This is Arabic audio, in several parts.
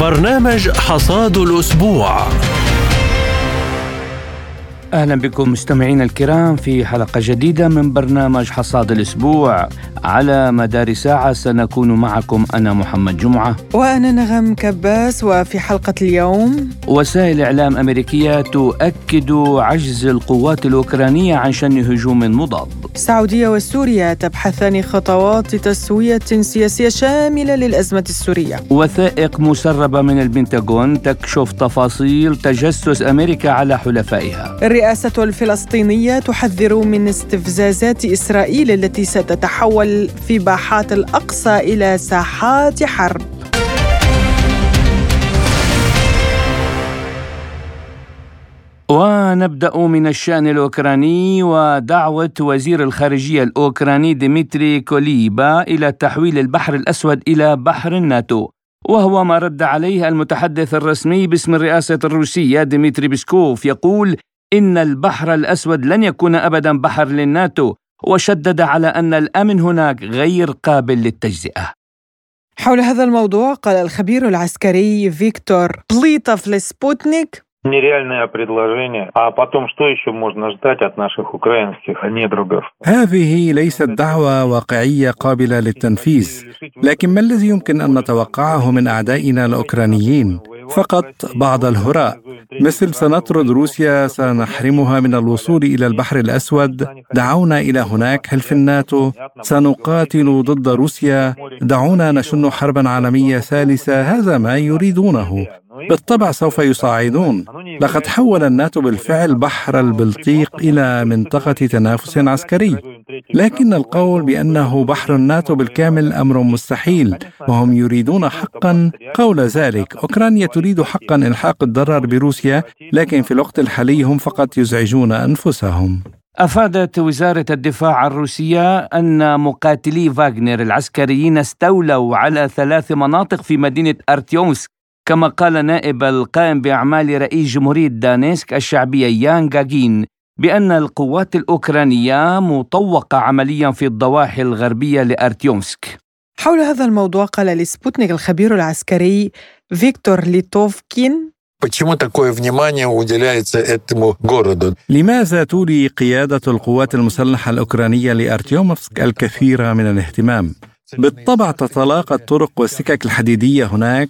برنامج حصاد الأسبوع. أهلا بكم مستمعينا الكرام في حلقة جديدة من برنامج حصاد الأسبوع. على مدار ساعة سنكون معكم أنا محمد جمعة. وأنا نغم كباس وفي حلقة اليوم وسائل إعلام أمريكية تؤكد عجز القوات الأوكرانية عن شن هجوم مضاد. السعودية وسوريا تبحثان خطوات تسوية سياسية شاملة للأزمة السورية. وثائق مسربة من البنتاغون تكشف تفاصيل تجسس أمريكا على حلفائها. الرئاسة الفلسطينية تحذر من استفزازات إسرائيل التي ستتحول في باحات الأقصى إلى ساحات حرب. ونبدأ من الشأن الأوكراني ودعوة وزير الخارجية الأوكراني ديمتري كوليبا إلى تحويل البحر الأسود إلى بحر الناتو وهو ما رد عليه المتحدث الرسمي باسم الرئاسة الروسية ديمتري بيسكوف يقول إن البحر الأسود لن يكون أبدا بحر للناتو وشدد على أن الأمن هناك غير قابل للتجزئة حول هذا الموضوع قال الخبير العسكري فيكتور بليتوف لسبوتنيك нереальное предложение. А потом, что еще можно ждать от наших украинских недругов? هذه ليست دعوة واقعية قابلة للتنفيذ، لكن ما الذي يمكن أن نتوقعه من أعدائنا الأوكرانيين؟ فقط بعض الهراء مثل سنطرد روسيا سنحرمها من الوصول إلى البحر الأسود. دعونا إلى هناك حلف الناتو؟ سنقاتل ضد روسيا. دعونا نشن حربا عالمية ثالثة هذا ما يريدونه. بالطبع سوف يصعدون لقد حول الناتو بالفعل بحر البلطيق إلى منطقة تنافس عسكري. لكن القول بأنه بحر الناتو بالكامل أمر مستحيل وهم يريدون حقا. قول ذلك أوكرانيا تريد حقا إلحاق الضرر بروسيا لكن في الوقت الحالي هم فقط يزعجون أنفسهم. أفادت وزارة الدفاع الروسية أن مقاتلي فاغنر العسكريين استولوا على ثلاث مناطق في مدينة أرتيومسك. كما قال نائب القائم بأعمال رئيس جمهورية دانيسك الشعبية يان جاجين بأن القوات الأوكرانية مطوقة عمليا في الضواحي الغربية لأرتيومسك حول هذا الموضوع قال لسبوتنيك الخبير العسكري فيكتور ليتوفكين. لماذا تولي قيادة القوات المسلحة الأوكرانية لأرتيومسك الكثير من الاهتمام؟ بالطبع تتلاقى الطرق والسكك الحديدية هناك.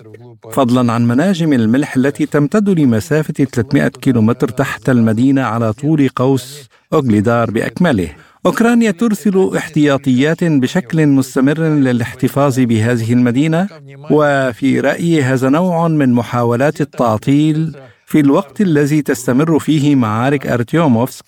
فضلا عن مناجم الملح التي تمتد لمسافة 300 كيلومتر تحت المدينة على طول قوس أوغليدار بأكمله. أوكرانيا ترسل احتياطيات بشكل مستمر للاحتفاظ بهذه المدينة وفي رأيي هذا نوع من محاولات التعطيل في الوقت الذي تستمر فيه معارك أرتيوموفسك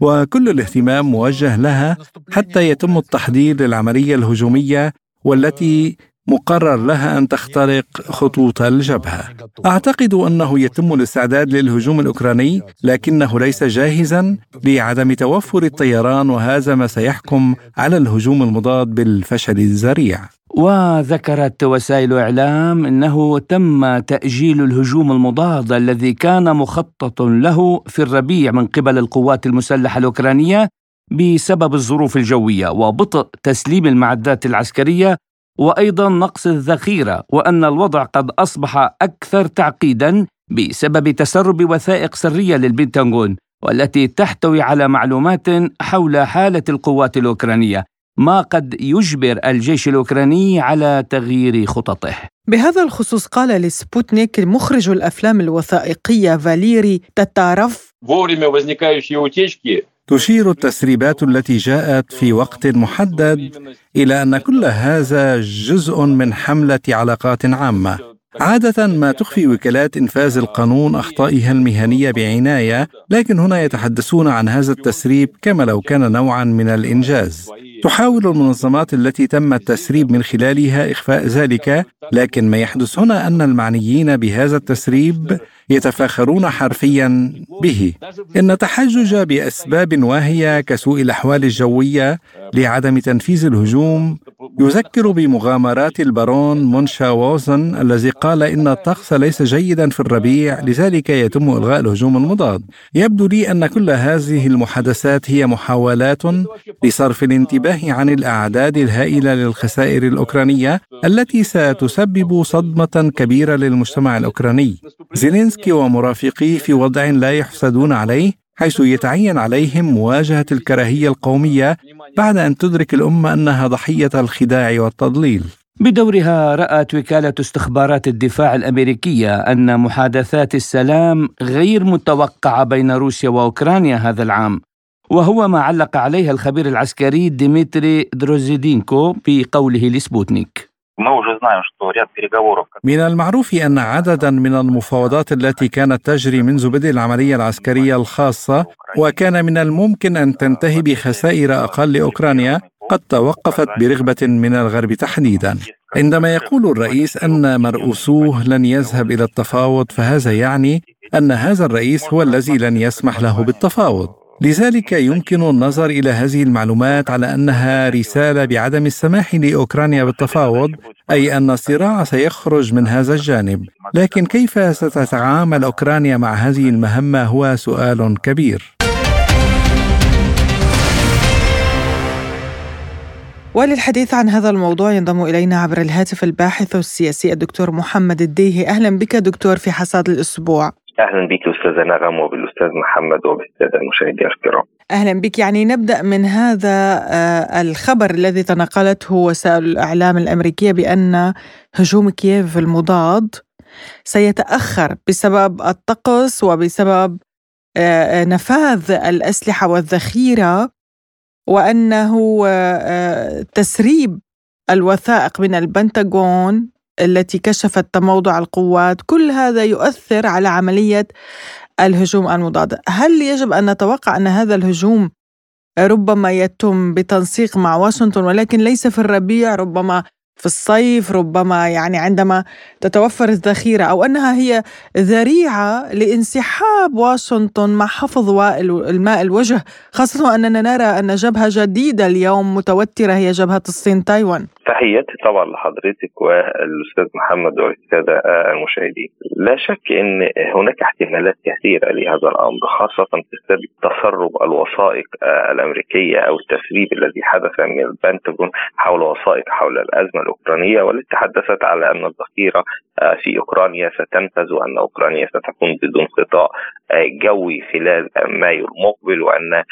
وكل الاهتمام موجه لها حتى يتم التحضير للعملية الهجومية والتي مقرر لها أن تخترق خطوط الجبهة. أعتقد أنه يتم الاستعداد للهجوم الأوكراني لكنه ليس جاهزا لعدم توفر الطيران وهذا ما سيحكم على الهجوم المضاد بالفشل الذريع. وذكرت وسائل إعلام إنه تم تأجيل الهجوم المضاد الذي كان مخطط له في الربيع من قبل القوات المسلحة الأوكرانية بسبب الظروف الجوية وبطء تسليم المعدات العسكرية وأيضا نقص الذخيرة وأن الوضع قد أصبح أكثر تعقيدا بسبب تسرب وثائق سرية للبنتاغون والتي تحتوي على معلومات حول حالة القوات الأوكرانية ما قد يجبر الجيش الأوكراني على تغيير خططه. بهذا الخصوص قال لسبوتنيك مخرج الأفلام الوثائقية فاليري تاتاروف تشير التسريبات التي جاءت في وقت محدد إلى أن كل هذا جزء من حملة علاقات عامة عادة ما تخفي وكالات إنفاذ القانون أخطائها المهنية بعناية، لكن هنا يتحدثون عن هذا التسريب كما لو كان نوعا من الإنجاز. تحاول المنظمات التي تم التسريب من خلالها إخفاء ذلك، لكن ما يحدث هنا أن المعنيين بهذا التسريب يتفاخرون حرفيا به. إن تحجج بأسباب واهية كسوء الأحوال الجوية لعدم تنفيذ الهجوم يذكر بمغامرات البارون مونشاوزن الذي قال إن الطقس ليس جيدا في الربيع لذلك يتم إلغاء الهجوم المضاد يبدو لي أن كل هذه المحادثات هي محاولات لصرف الانتباه عن الأعداد الهائلة للخسائر الأوكرانية التي ستسبب صدمة كبيرة للمجتمع الأوكراني زيلينسكي ومرافقيه في وضع لا يحسدون عليه حيث يتعين عليهم مواجهة الكراهية القومية بعد أن تدرك الأمة أنها ضحية الخداع والتضليل. بدورها رأت وكالة استخبارات الدفاع الأمريكية أن محادثات السلام غير متوقعة بين روسيا وأوكرانيا هذا العام وهو ما علق عليها الخبير العسكري ديمتري دروزيدينكو بقوله لسبوتنيك. من المعروف أن عددا من المفاوضات التي كانت تجري منذ بدء العملية العسكرية الخاصة وكان من الممكن أن تنتهي بخسائر أقل لأوكرانيا قد توقفت برغبة من الغرب تحديدا. عندما يقول الرئيس أن مرؤوسوه لن يذهب إلى التفاوض فهذا يعني أن هذا الرئيس هو الذي لن يسمح له بالتفاوض. لذلك يمكن النظر إلى هذه المعلومات على أنها رسالة بعدم السماح لأوكرانيا بالتفاوض أي أن الصراع سيخرج من هذا الجانب. لكن كيف ستتعامل أوكرانيا مع هذه المهمة هو سؤال كبير. وللحديث عن هذا الموضوع ينضم إلينا عبر الهاتف الباحث السياسي الدكتور محمد الديهي. أهلا بك دكتور في حصاد الأسبوع. أهلا بك أستاذة نغم وبالأستاذ محمد وبالسادة المشاهدين الكرام. أهلا بك يعني نبدأ من هذا آه، الخبر الذي تناقلته وسائل الإعلام الأمريكية بأن هجوم كييف المضاد سيتأخر بسبب الطقس وبسبب آه، آه، نفاذ الأسلحة والذخيرة وأنه تسريب الوثائق من البنتاغون التي كشفت تموضع القوات كل هذا يؤثر على عملية الهجوم المضاد. هل يجب أن نتوقع أن هذا الهجوم ربما يتم بتنسيق مع واشنطن ولكن ليس في الربيع ربما في الصيف ربما يعني عندما تتوفر الذخيرة أو أنها هي ذريعة لانسحاب واشنطن مع حفظ الماء الوجه خاصة أننا نرى أن جبهة جديدة اليوم متوترة هي جبهة الصين تايوان تحياتي طبعا لحضرتك والأستاذ محمد والساده المشاهدين. لا شك إن هناك احتمالات كثيرة لهذا الأمر خاصة بسبب تسرب الوثائق الأمريكية أو التسريب الذي حدث من البنتاغون حول وثائق حول الأزمة الاوكرانيه والتي تحدثت على أن الذخيرة في أوكرانيا ستنفذ وأن أوكرانيا ستكون بدون قطاع جوي خلال مايو المقبل وأن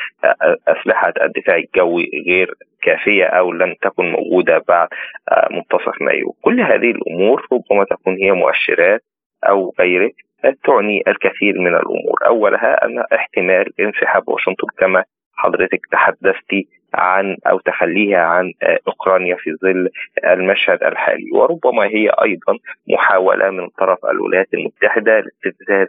أسلحة الدفاع الجوي غير كافية أو لم تكن موجودة بعد منتصف مايو. كل هذه الأمور ربما تكون هي مؤشرات أو غيره تعني الكثير من الأمور. أولها أن احتمال انسحاب واشنطن كما حضرتك تحدثتي عن أو تخليها عن أوكرانيا في ظل المشهد الحالي. وربما هي أيضا محاولة من طرف الولايات المتحدة لاستفزاز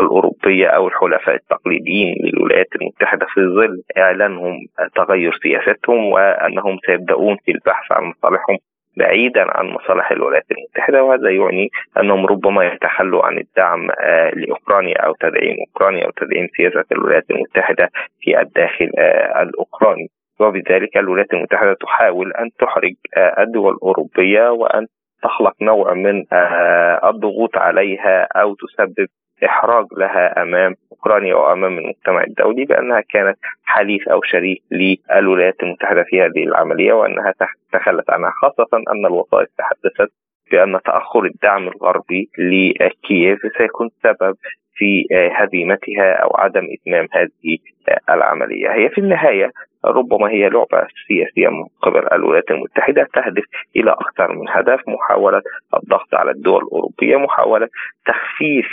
الأوروبية أو الحلفاء التقليديين للولايات المتحدة في ظل إعلانهم تغير سياستهم وأنهم سيبدأون في البحث عن مصالحهم بعيدا عن مصالح الولايات المتحدة وهذا يعني أنهم ربما يتخلوا عن الدعم لأوكرانيا أو تدعيم أوكرانيا أو تدعيم سياسة الولايات المتحدة في الداخل الأوكراني. وبذلك الولايات المتحدة تحاول أن تحرج الدول الأوروبية وأن تخلق نوع من الضغوط عليها أو تسبب إحراج لها أمام أوكرانيا وأمام المجتمع الدولي بأنها كانت حليف أو شريك للولايات المتحدة في هذه العملية وأنها تخلت عنها خاصة أن الوثائق تحدثت بأن تأخر الدعم الغربي لكييف سيكون سبب في هزيمتها أو عدم إتمام هذه العملية. هي في النهاية ربما هي لعبة سياسية من قبل الولايات المتحدة تهدف إلى أكثر من هدف محاولة الضغط على الدول الأوروبية محاولة تخفيف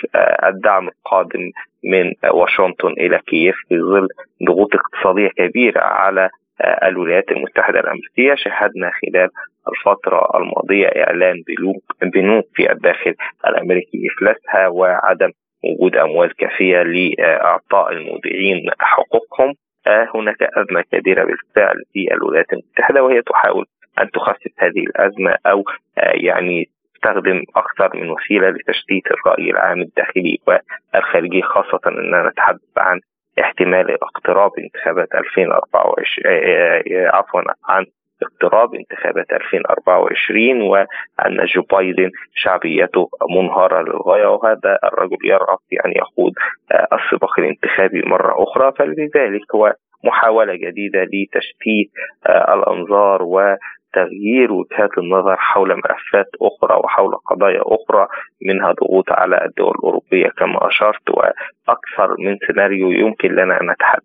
الدعم القادم من واشنطن إلى كييف في ظل ضغوط اقتصادية كبيرة على الولايات المتحدة الأمريكية. شاهدنا خلال الفترة الماضية إعلان بنوك في الداخل الأمريكي إفلاسها وعدم وجود أموال كافية لإعطاء المودعين حقوقهم. هناك أزمة كبيرة بالفعل في الولايات المتحدة وهي تحاول أن تخفف هذه الأزمة أو يعني تستخدم أكثر من وسيلة لتشتيت الرأي العام الداخلي والخارجي خاصة أننا نتحدث عن احتمال اقتراب انتخابات 2024 عفوا عن اقتراب انتخابات 2024 وأن جو بايدن شعبيته منهارة للغاية وهذا الرجل يرغب في أن يخوض السباق الانتخابي مرة أخرى. فلذلك هو محاولة جديدة لتشتيت الأنظار و تغيير وجهات النظر حول ملفات أخرى وحول قضايا أخرى منها ضغوط على الدول الأوروبية كما أشرت وأكثر من سيناريو يمكن لنا أن نتحدث.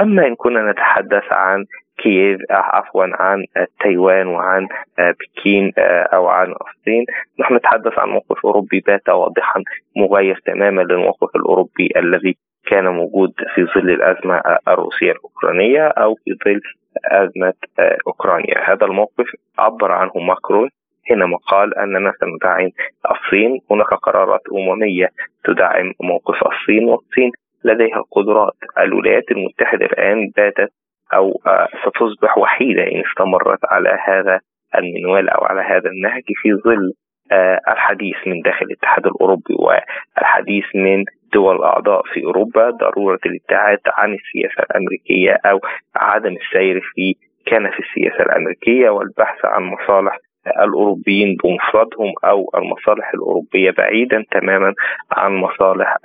أما إن كنا نتحدث عن كييف عفوا عن تايوان وعن بكين أو عن الصين نحن نتحدث عن موقف أوروبي بات واضحا مغاير تماما للموقف الأوروبي الذي كان موجود في ظل الأزمة الروسية الأوكرانية أو في ظل أزمة أوكرانيا. هذا الموقف عبر عنه ماكرون حينما قال أننا سندعم الصين. هناك قرارات أممية تدعم موقف الصين والصين لديها القدرات الولايات المتحدة الآن باتت أو ستصبح وحيدة إن استمرت على هذا المنوال أو على هذا النهج في ظل الحديث من داخل الاتحاد الأوروبي والحديث من دول أعضاء في أوروبا ضرورة الابتعاد عن السياسة الأمريكية أو عدم السير في كان في السياسة الأمريكية والبحث عن مصالح الأوروبيين بمفردهم أو المصالح الأوروبية بعيدا تماما عن مصالح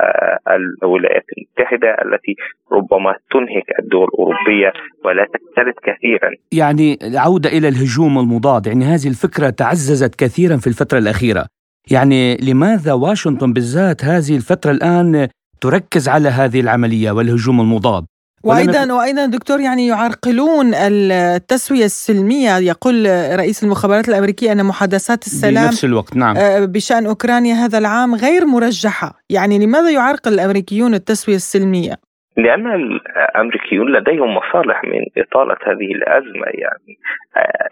الولايات المتحدة التي ربما تنهك الدول الأوروبية ولا تختلف كثيرا. يعني العودة إلى الهجوم المضاد يعني هذه الفكرة تعززت كثيرا في الفترة الأخيرة. يعني لماذا واشنطن بالذات هذه الفترة الآن تركز على هذه العملية والهجوم المضاد؟ وأيضا وأيضا دكتور يعني يعرقلون التسوية السلمية. يقول رئيس المخابرات الأمريكية أن محادثات السلام بنفس الوقت نعم. بشأن أوكرانيا هذا العام غير مرجحة، يعني لماذا يعرقل الأمريكيون التسوية السلمية؟ لأن الأمريكيون لديهم مصالح من إطالة هذه الأزمة يعني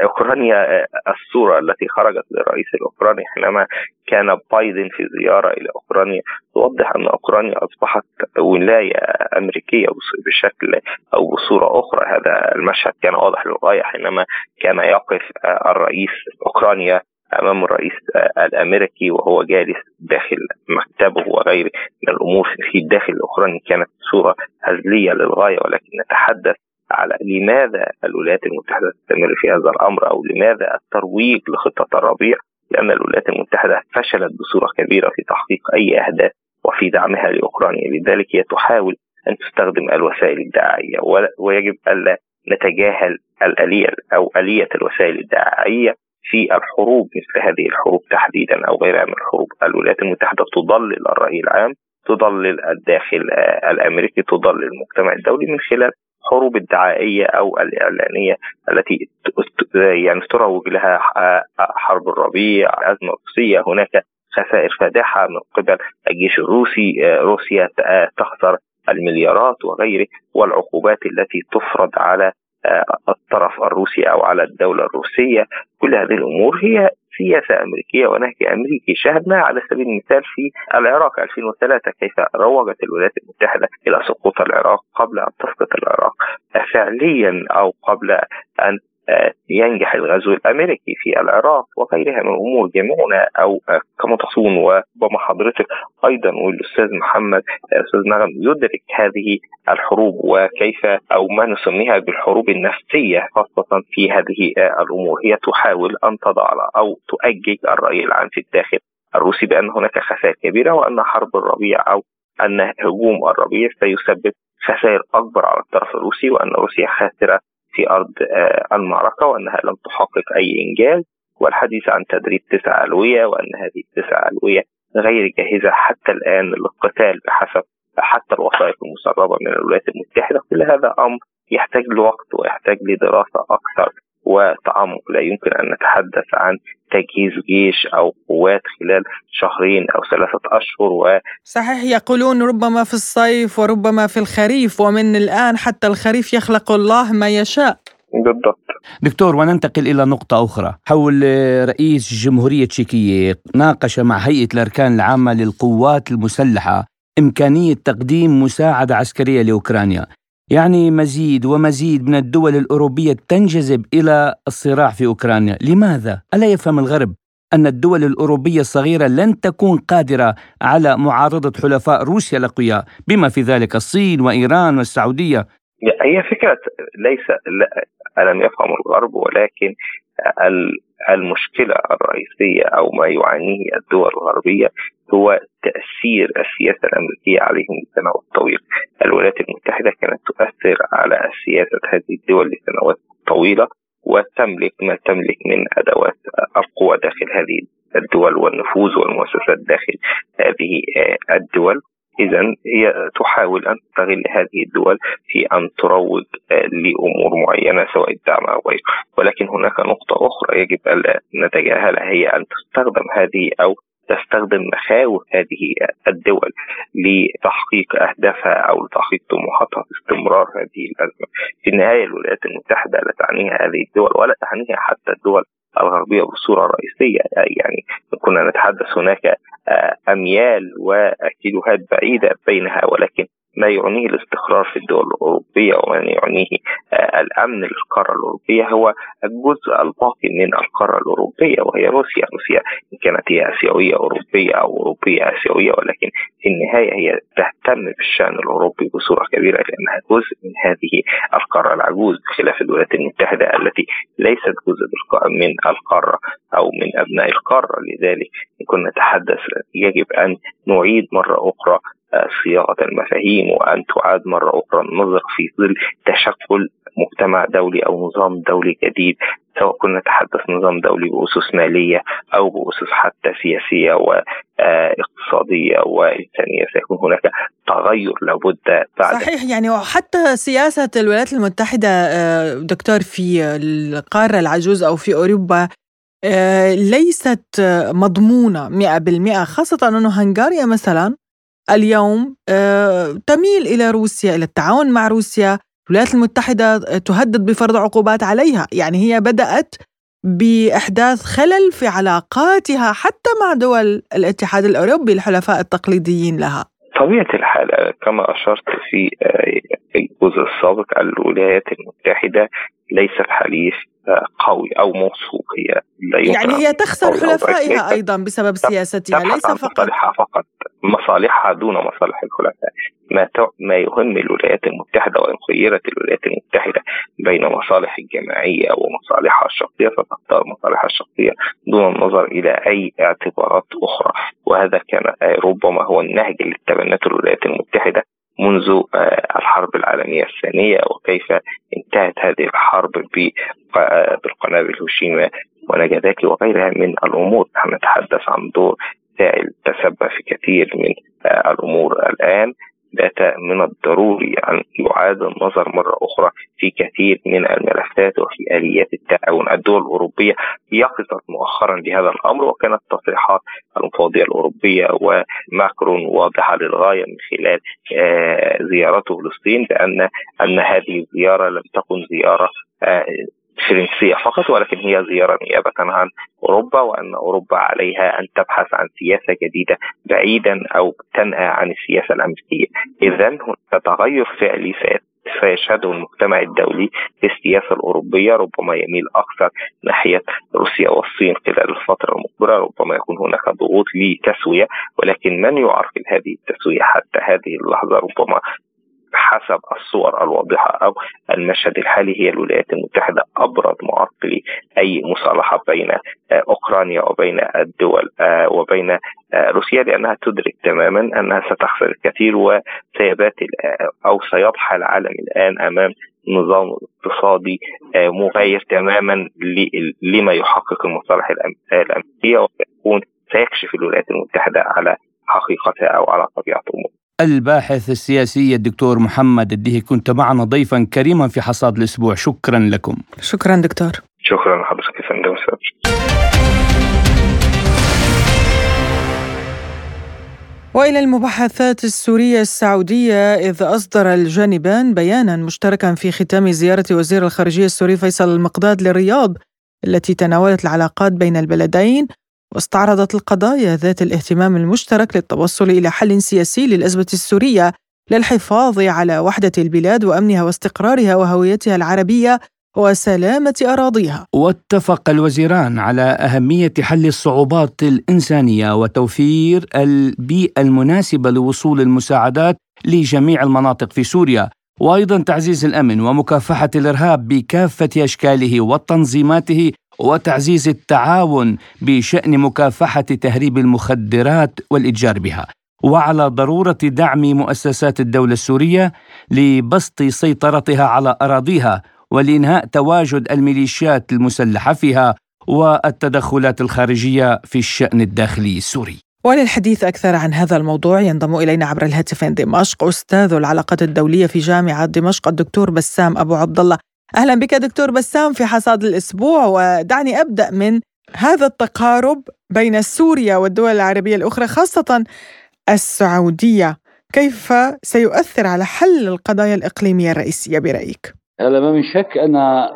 أوكرانيا الصورة التي خرجت للرئيس الأوكراني حينما كان بايدن في زيارة إلى أوكرانيا توضح أن أوكرانيا أصبحت ولاية أمريكية بشكل أو بصورة أخرى. هذا المشهد كان واضح للغاية حينما كان يقف الرئيس أوكرانيا أمام الرئيس الأمريكي وهو جالس داخل مكتبه وغيره من الأمور في الداخل الأوكراني. كانت صورة هزلية للغاية ولكن نتحدث على لماذا الولايات المتحدة تستمر في هذا الأمر أو لماذا الترويج لخطة الربيع لأن الولايات المتحدة فشلت بصورة كبيرة في تحقيق أي أهداف وفي دعمها لأوكرانيا. لذلك هي تحاول أن تستخدم الوسائل الدعائية ويجب ألا نتجاهل الألية أو ألية الوسائل الدعائية في الحروب مثل هذه الحروب تحديدا أو غيرها من الحروب الولايات المتحده تضلل الرأي العام تضلل الداخل الأمريكي تضلل المجتمع الدولي من خلال حروب الدعائية أو الإعلانية التي يعني تروج لها حرب الربيع أزمة روسية هناك خسائر فادحة من قبل الجيش الروسي روسيا تخسر المليارات وغيره والعقوبات التي تفرض على الطرف الروسي أو على الدولة الروسية. كل هذه الأمور هي سياسة أمريكية ونهج أمريكي شاهدناه على سبيل المثال في العراق 2003 كيف روجت الولايات المتحدة إلى سقوط العراق قبل أن تسقط العراق. فعليا أو قبل أن ينجح الغزو الأمريكي في العراق وغيرها من الأمور جميعنا أو كما تصون وربما حضرتك أيضا والأستاذ محمد أستاذ نغم يدرك هذه الحروب وكيف أو ما نسميها بالحروب النفسية خاصة في هذه الأمور. هي تحاول أن تضع أو تؤجج الرأي العام في الداخل الروسي بأن هناك خسائر كبيرة وأن حرب الربيع أو أن هجوم الربيع سيسبب خسائر أكبر على الطرف الروسي وأن روسيا خاسرة في أرض المعركة وأنها لم تحقق أي إنجاز والحديث عن تدريب تسع ألوية وأن هذه التسع ألوية غير جاهزة حتى الآن للقتال بحسب حتى الوثائق المسربة من الولايات المتحدة. كل هذا أمر يحتاج لوقت ويحتاج لدراسة أكثر. وتعمق لا يمكن أن نتحدث عن تجهيز جيش أو قوات خلال شهرين أو ثلاثة أشهر و صحيح يقولون ربما في الصيف وربما في الخريف ومن الآن حتى الخريف يخلق الله ما يشاء. بالضبط. دكتور وننتقل إلى نقطة أخرى. حول رئيس جمهورية تشيكية ناقش مع هيئة الأركان العامة للقوات المسلحة إمكانية تقديم مساعدة عسكرية لأوكرانيا. يعني مزيد ومزيد من الدول الأوروبية تنجذب إلى الصراع في أوكرانيا لماذا؟ ألا يفهم الغرب أن الدول الأوروبية الصغيرة لن تكون قادرة على معارضة حلفاء روسيا الأقوياء بما في ذلك الصين وإيران والسعودية هي فكرة ليس لم يفهم الغرب ولكن المشكلة الرئيسية أو ما يعانيه الدول الغربية هو تأثير السياسة الأمريكية عليهم لسنوات طويلة الولايات المتحدة كانت تؤثر على سياسة هذه الدول لسنوات طويلة وتملك ما تملك من أدوات القوى داخل هذه الدول والنفوذ والمؤسسات داخل هذه الدول. إذا هي تحاول أن تستغل هذه الدول في أن تروج آه، لأمور معينة سواء الدعم أو غيره ولكن هناك نقطة أخرى يجب ألا نتجاهلها هي أن تستخدم هذه أو تستخدم مخاوف هذه الدول لتحقيق أهدافها أو لتحقيق طموحاتها في استمرار هذه الأزمة. في النهاية الولايات المتحدة لا تعنيها هذه الدول ولا تعنيها حتى الدول الغربية بصورة رئيسية. يعني كنا نتحدث هناك آه، أميال وكيلوهات بعيدة بينها ولكن ما يعنيه الاستقرار في الدول الأوروبية وما يعنيه آه، الأمن للقارة الأوروبية. هو الجزء الباقي من القارة الأوروبية وهي روسيا. روسيا إن كانت هي آسيوية أوروبية أو أوروبية آسيوية ولكن في النهاية هي تهتم بالشأن الأوروبي بصورة كبيرة لأنها جزء من هذه القارة العجوز بخلاف الولايات المتحدة التي ليست جزء من القارة أو من أبناء القارة. لذلك كنا نتحدث يجب أن نعيد مرة أخرى صياغة المفاهيم وأن تعاد مرة أخرى النظر في ظل تشكل مجتمع دولي أو نظام دولي جديد سواء كنا نتحدث نظام دولي بأسس مالية أو بأسس حتى سياسية وإقتصادية وإنسانية سيكون هناك تغير لابد بعد. صحيح يعني وحتى سياسة الولايات المتحدة آه، دكتور في القارة العجوز أو في أوروبا آه، ليست مضمونة 100% خاصة أنه هنغاريا مثلا اليوم آه، تميل إلى روسيا إلى التعاون مع روسيا. الولايات المتحدة تهدد بفرض عقوبات عليها. يعني هي بدأت بإحداث خلل في علاقاتها حتى مع دول الاتحاد الأوروبي الحلفاء التقليديين لها. طبيعة الحال كما أشرت في آه، الجزء السابق الولايات المتحدة ليست حليف قوي أو موثوق هي لا يعني هي تخسر حلفائها أيضا بسبب سياستها ليس فقط مصالحها فقط مصالحها دون مصالح الحلفاء ما ما يهم الولايات المتحدة وإن خيرت الولايات المتحدة بين مصالح الجماعية ومصالحها الشخصية ستختار مصالحها الشخصية دون النظر إلى أي اعتبارات أخرى. وهذا كان ربما هو النهج اللي تبنته الولايات المتحدة. منذ آه، الحرب العالمية الثانية وكيف انتهت هذه الحرب بالقنابل هيروشيما وناجازاكي وغيرها من الأمور. نحن نتحدث عن دور تسبب في كثير من آه، الأمور الآن. بات من الضروري أن يعاد النظر مرة أخرى في كثير من الملفات وفي آليات التعاون. الدول الأوروبية يقظت مؤخرا بهذا الأمر وكانت تصريحات المفوضية الأوروبية وماكرون واضحة للغاية من خلال آه، زيارته فلسطين بأن أن هذه الزيارة لم تكن زيارة آه، فرنسية فقط ولكن هي زيارة نيابة عن أوروبا وأن أوروبا عليها أن تبحث عن سياسة جديدة بعيدا أو تنهى عن السياسة الأمريكية. إذا تغير فعلي سيشهده المجتمع الدولي في السياسة الأوروبية ربما يميل أكثر ناحية روسيا والصين خلال الفترة المقبلة ربما يكون هناك ضغوط لتسوية ولكن من يعرقل هذه التسوية حتى هذه اللحظة؟ ربما حسب الصور الواضحة أو المشهد الحالي هي الولايات المتحدة أبرز معرقلي أي مصالحة بين آه، أوكرانيا وبين الدول آه، وبين آه، روسيا لأنها تدرك تماما أنها ستخسر الكثير وسيبات أو سيضحى العالم الآن أمام نظام اقتصادي مغاير تماما لما يحقق المصالح الأمريكية ويكون سيكشف الولايات المتحدة على حقيقتها أو على طبيعة امورها. الباحث السياسي الدكتور محمد الدهي كنت معنا ضيفا كريما في حصاد الأسبوع. شكرا لكم. شكرا دكتور. شكرا لحضرتك يا فندم وإلى المباحثات السورية السعودية إذ أصدر الجانبان بيانا مشتركا في ختام زيارة وزير الخارجية السوري فيصل المقداد للرياض التي تناولت العلاقات بين البلدين واستعرضت القضايا ذات الاهتمام المشترك للتوصل إلى حل سياسي للأزمة السورية للحفاظ على وحدة البلاد وأمنها واستقرارها وهويتها العربية وسلامة أراضيها. واتفق الوزيران على أهمية حل الصعوبات الإنسانية وتوفير البيئة المناسبة لوصول المساعدات لجميع المناطق في سوريا وأيضا تعزيز الأمن ومكافحة الإرهاب بكافة أشكاله وتنظيماته وتعزيز التعاون بشأن مكافحة تهريب المخدرات والإتجار بها وعلى ضرورة دعم مؤسسات الدولة السورية لبسط سيطرتها على أراضيها ولإنهاء تواجد الميليشيات المسلحة فيها والتدخلات الخارجية في الشأن الداخلي السوري. وللحديث أكثر عن هذا الموضوع ينضم إلينا عبر الهاتف من دمشق أستاذ العلاقات الدولية في جامعة دمشق الدكتور بسام أبو عبد الله أهلا بك دكتور بسام في حصاد الأسبوع ودعني أبدأ من هذا التقارب بين سوريا والدول العربية الأخرى خاصة السعودية كيف سيؤثر على حل القضايا الإقليمية الرئيسية برأيك؟ هذا ما من شك أن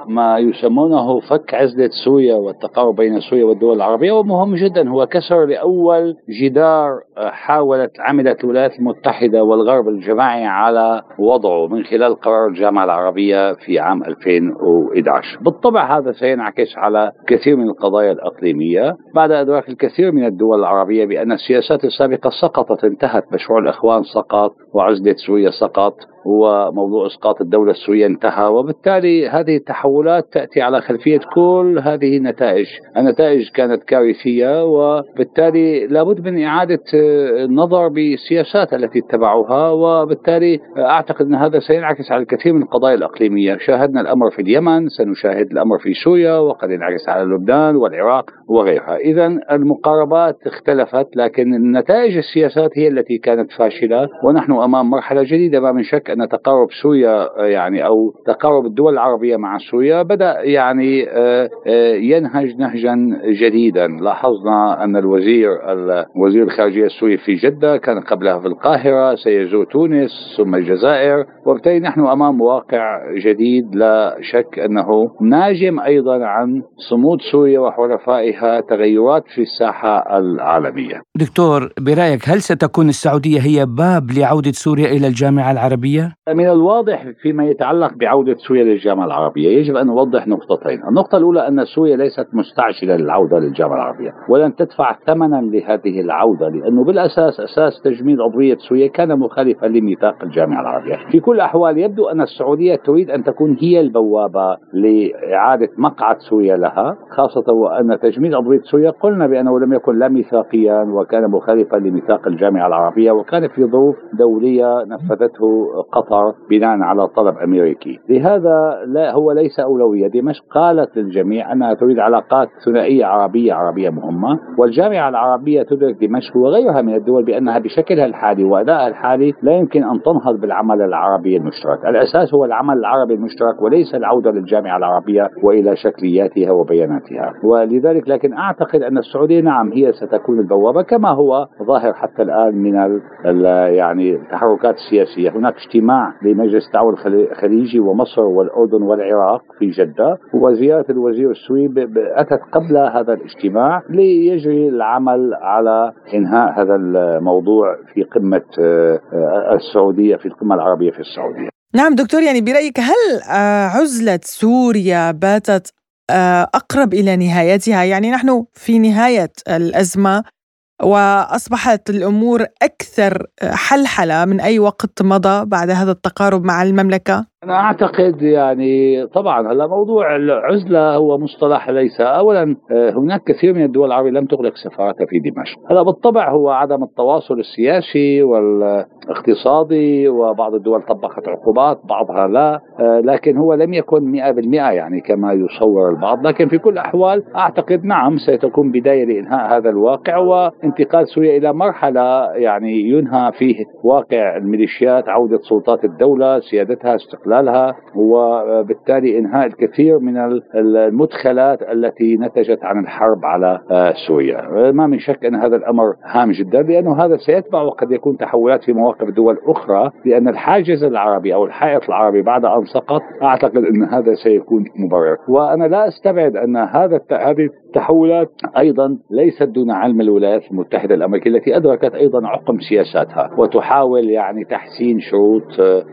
ما يسمونه فك عزلة سوريا والتقارب بين سوريا والدول العربية ومهم جدا. هو كسر لأول جدار حاولت عملت الولايات المتحدة والغرب الجماعي على وضعه من خلال قرار الجامعة العربية في عام 2011 بالطبع هذا سينعكس على كثير من القضايا الإقليمية. بعد إدراك الكثير من الدول العربية بأن السياسات السابقة سقطت انتهت مشروع الإخوان سقط. وعزلة سوريا سقط وموضوع إسقاط الدولة السورية انتهى وبالتالي هذه التحولات تأتي على خلفية كل هذه النتائج، النتائج كانت كارثية وبالتالي لابد من إعادة النظر بالسياسات التي اتبعوها وبالتالي أعتقد أن هذا سينعكس على الكثير من القضايا الإقليمية، شاهدنا الأمر في اليمن، سنشاهد الأمر في سوريا وقد ينعكس على لبنان والعراق وغيرها، اذا المقاربات اختلفت لكن النتائج السياسات هي التي كانت فاشلة ونحن امام مرحلة جديدة ما من شك أن تقارب سوريا يعني أو تقارب الدول العربية مع سوريا بدأ يعني آه، آه، ينهج نهجا جديدا لاحظنا أن الوزير وزير الخارجية السوري في جدة كان قبلها في القاهرة سيزور تونس ثم الجزائر وبالتالي نحن أمام واقع جديد لا شك أنه ناجم أيضا عن صمود سوريا وحلفائها تغيرات في الساحة العالمية. دكتور برأيك هل ستكون السعودية هي باب لعودة سوريا إلى الجامعة العربية؟ من الواضح فيما يتعلق بعودة سوريا للجامعة العربية يجب أن نوضح نقطتين النقطة الأولى أن سوريا ليست مستعجلة للعودة للجامعة العربية ولن تدفع ثمنا لهذه العودة لأنه بالأساس أساس تجميد عضوية سوريا كان مخالفا لميثاق الجامعة العربية في كل الأحوال يبدو أن السعودية تريد أن تكون هي البوابة لإعادة مقعد سوريا لها خاصة وأن تجميد عضوية سوريا قلنا بأنه لم يكن لا ميثاقيا وكان مخالفا لميثاق الجامعة العربية وكان في ظروف دولية نفذته قطر بناء على طلب أمريكي، لهذا لا هو ليس أولوية، دمشق قالت للجميع أنها تريد علاقات ثنائية عربية عربية مهمة، والجامعة العربية تدرك دمشق وغيرها من الدول بأنها بشكلها الحالي وأدائها الحالي لا يمكن أن تنهض بالعمل العربي المشترك، الأساس هو العمل العربي المشترك وليس العودة للجامعة العربية وإلى شكلياتها وبياناتها، ولذلك لكن أعتقد أن السعودية نعم هي ستكون البوابة كما هو ظاهر حتى الآن من يعني التحركات السياسيه، هناك اجتماع لمجلس التعاون الخليجي ومصر والأردن والعراق في جدة. وزيارة الوزير السوري أتت قبل هذا الاجتماع ليجري العمل على إنهاء هذا الموضوع في قمة آه، السعودية في القمة العربية في السعودية. نعم دكتور يعني برأيك هل آه، عزلة سوريا باتت آه، أقرب إلى نهايتها؟ يعني نحن في نهاية الأزمة وأصبحت الأمور أكثر حلحلة من أي وقت مضى بعد هذا التقارب مع المملكة؟ أنا أعتقد يعني طبعا هلا موضوع العزلة هو مصطلح ليس أولا آه، هناك كثير من الدول العربية لم تغلق سفاراتها في دمشق. هذا بالطبع هو عدم التواصل السياسي والاقتصادي وبعض الدول طبقت عقوبات بعضها لا آه، لكن هو لم يكن 100% يعني كما يصور البعض. لكن في كل الأحوال أعتقد نعم ستكون بداية لإنهاء هذا الواقع وانتقال سوريا إلى مرحلة يعني ينهى فيه واقع الميليشيات عودة سلطات الدولة سيادتها استقلال استقلالها وبالتالي إنهاء الكثير من المدخلات التي نتجت عن الحرب على آه، سوريا. ما من شك إن هذا الأمر هام جدا لأنه هذا سيتبع وقد يكون تحولات في مواقف دول أخرى لأن الحاجز العربي أو الحائط العربي بعد أن سقط أعتقد إن هذا سيكون مبرر. وأنا لا أستبعد أن هذا هذه التحولات أيضا ليست دون علم الولايات المتحدة الأمريكية التي أدركت أيضا عقم سياساتها وتحاول يعني تحسين شروط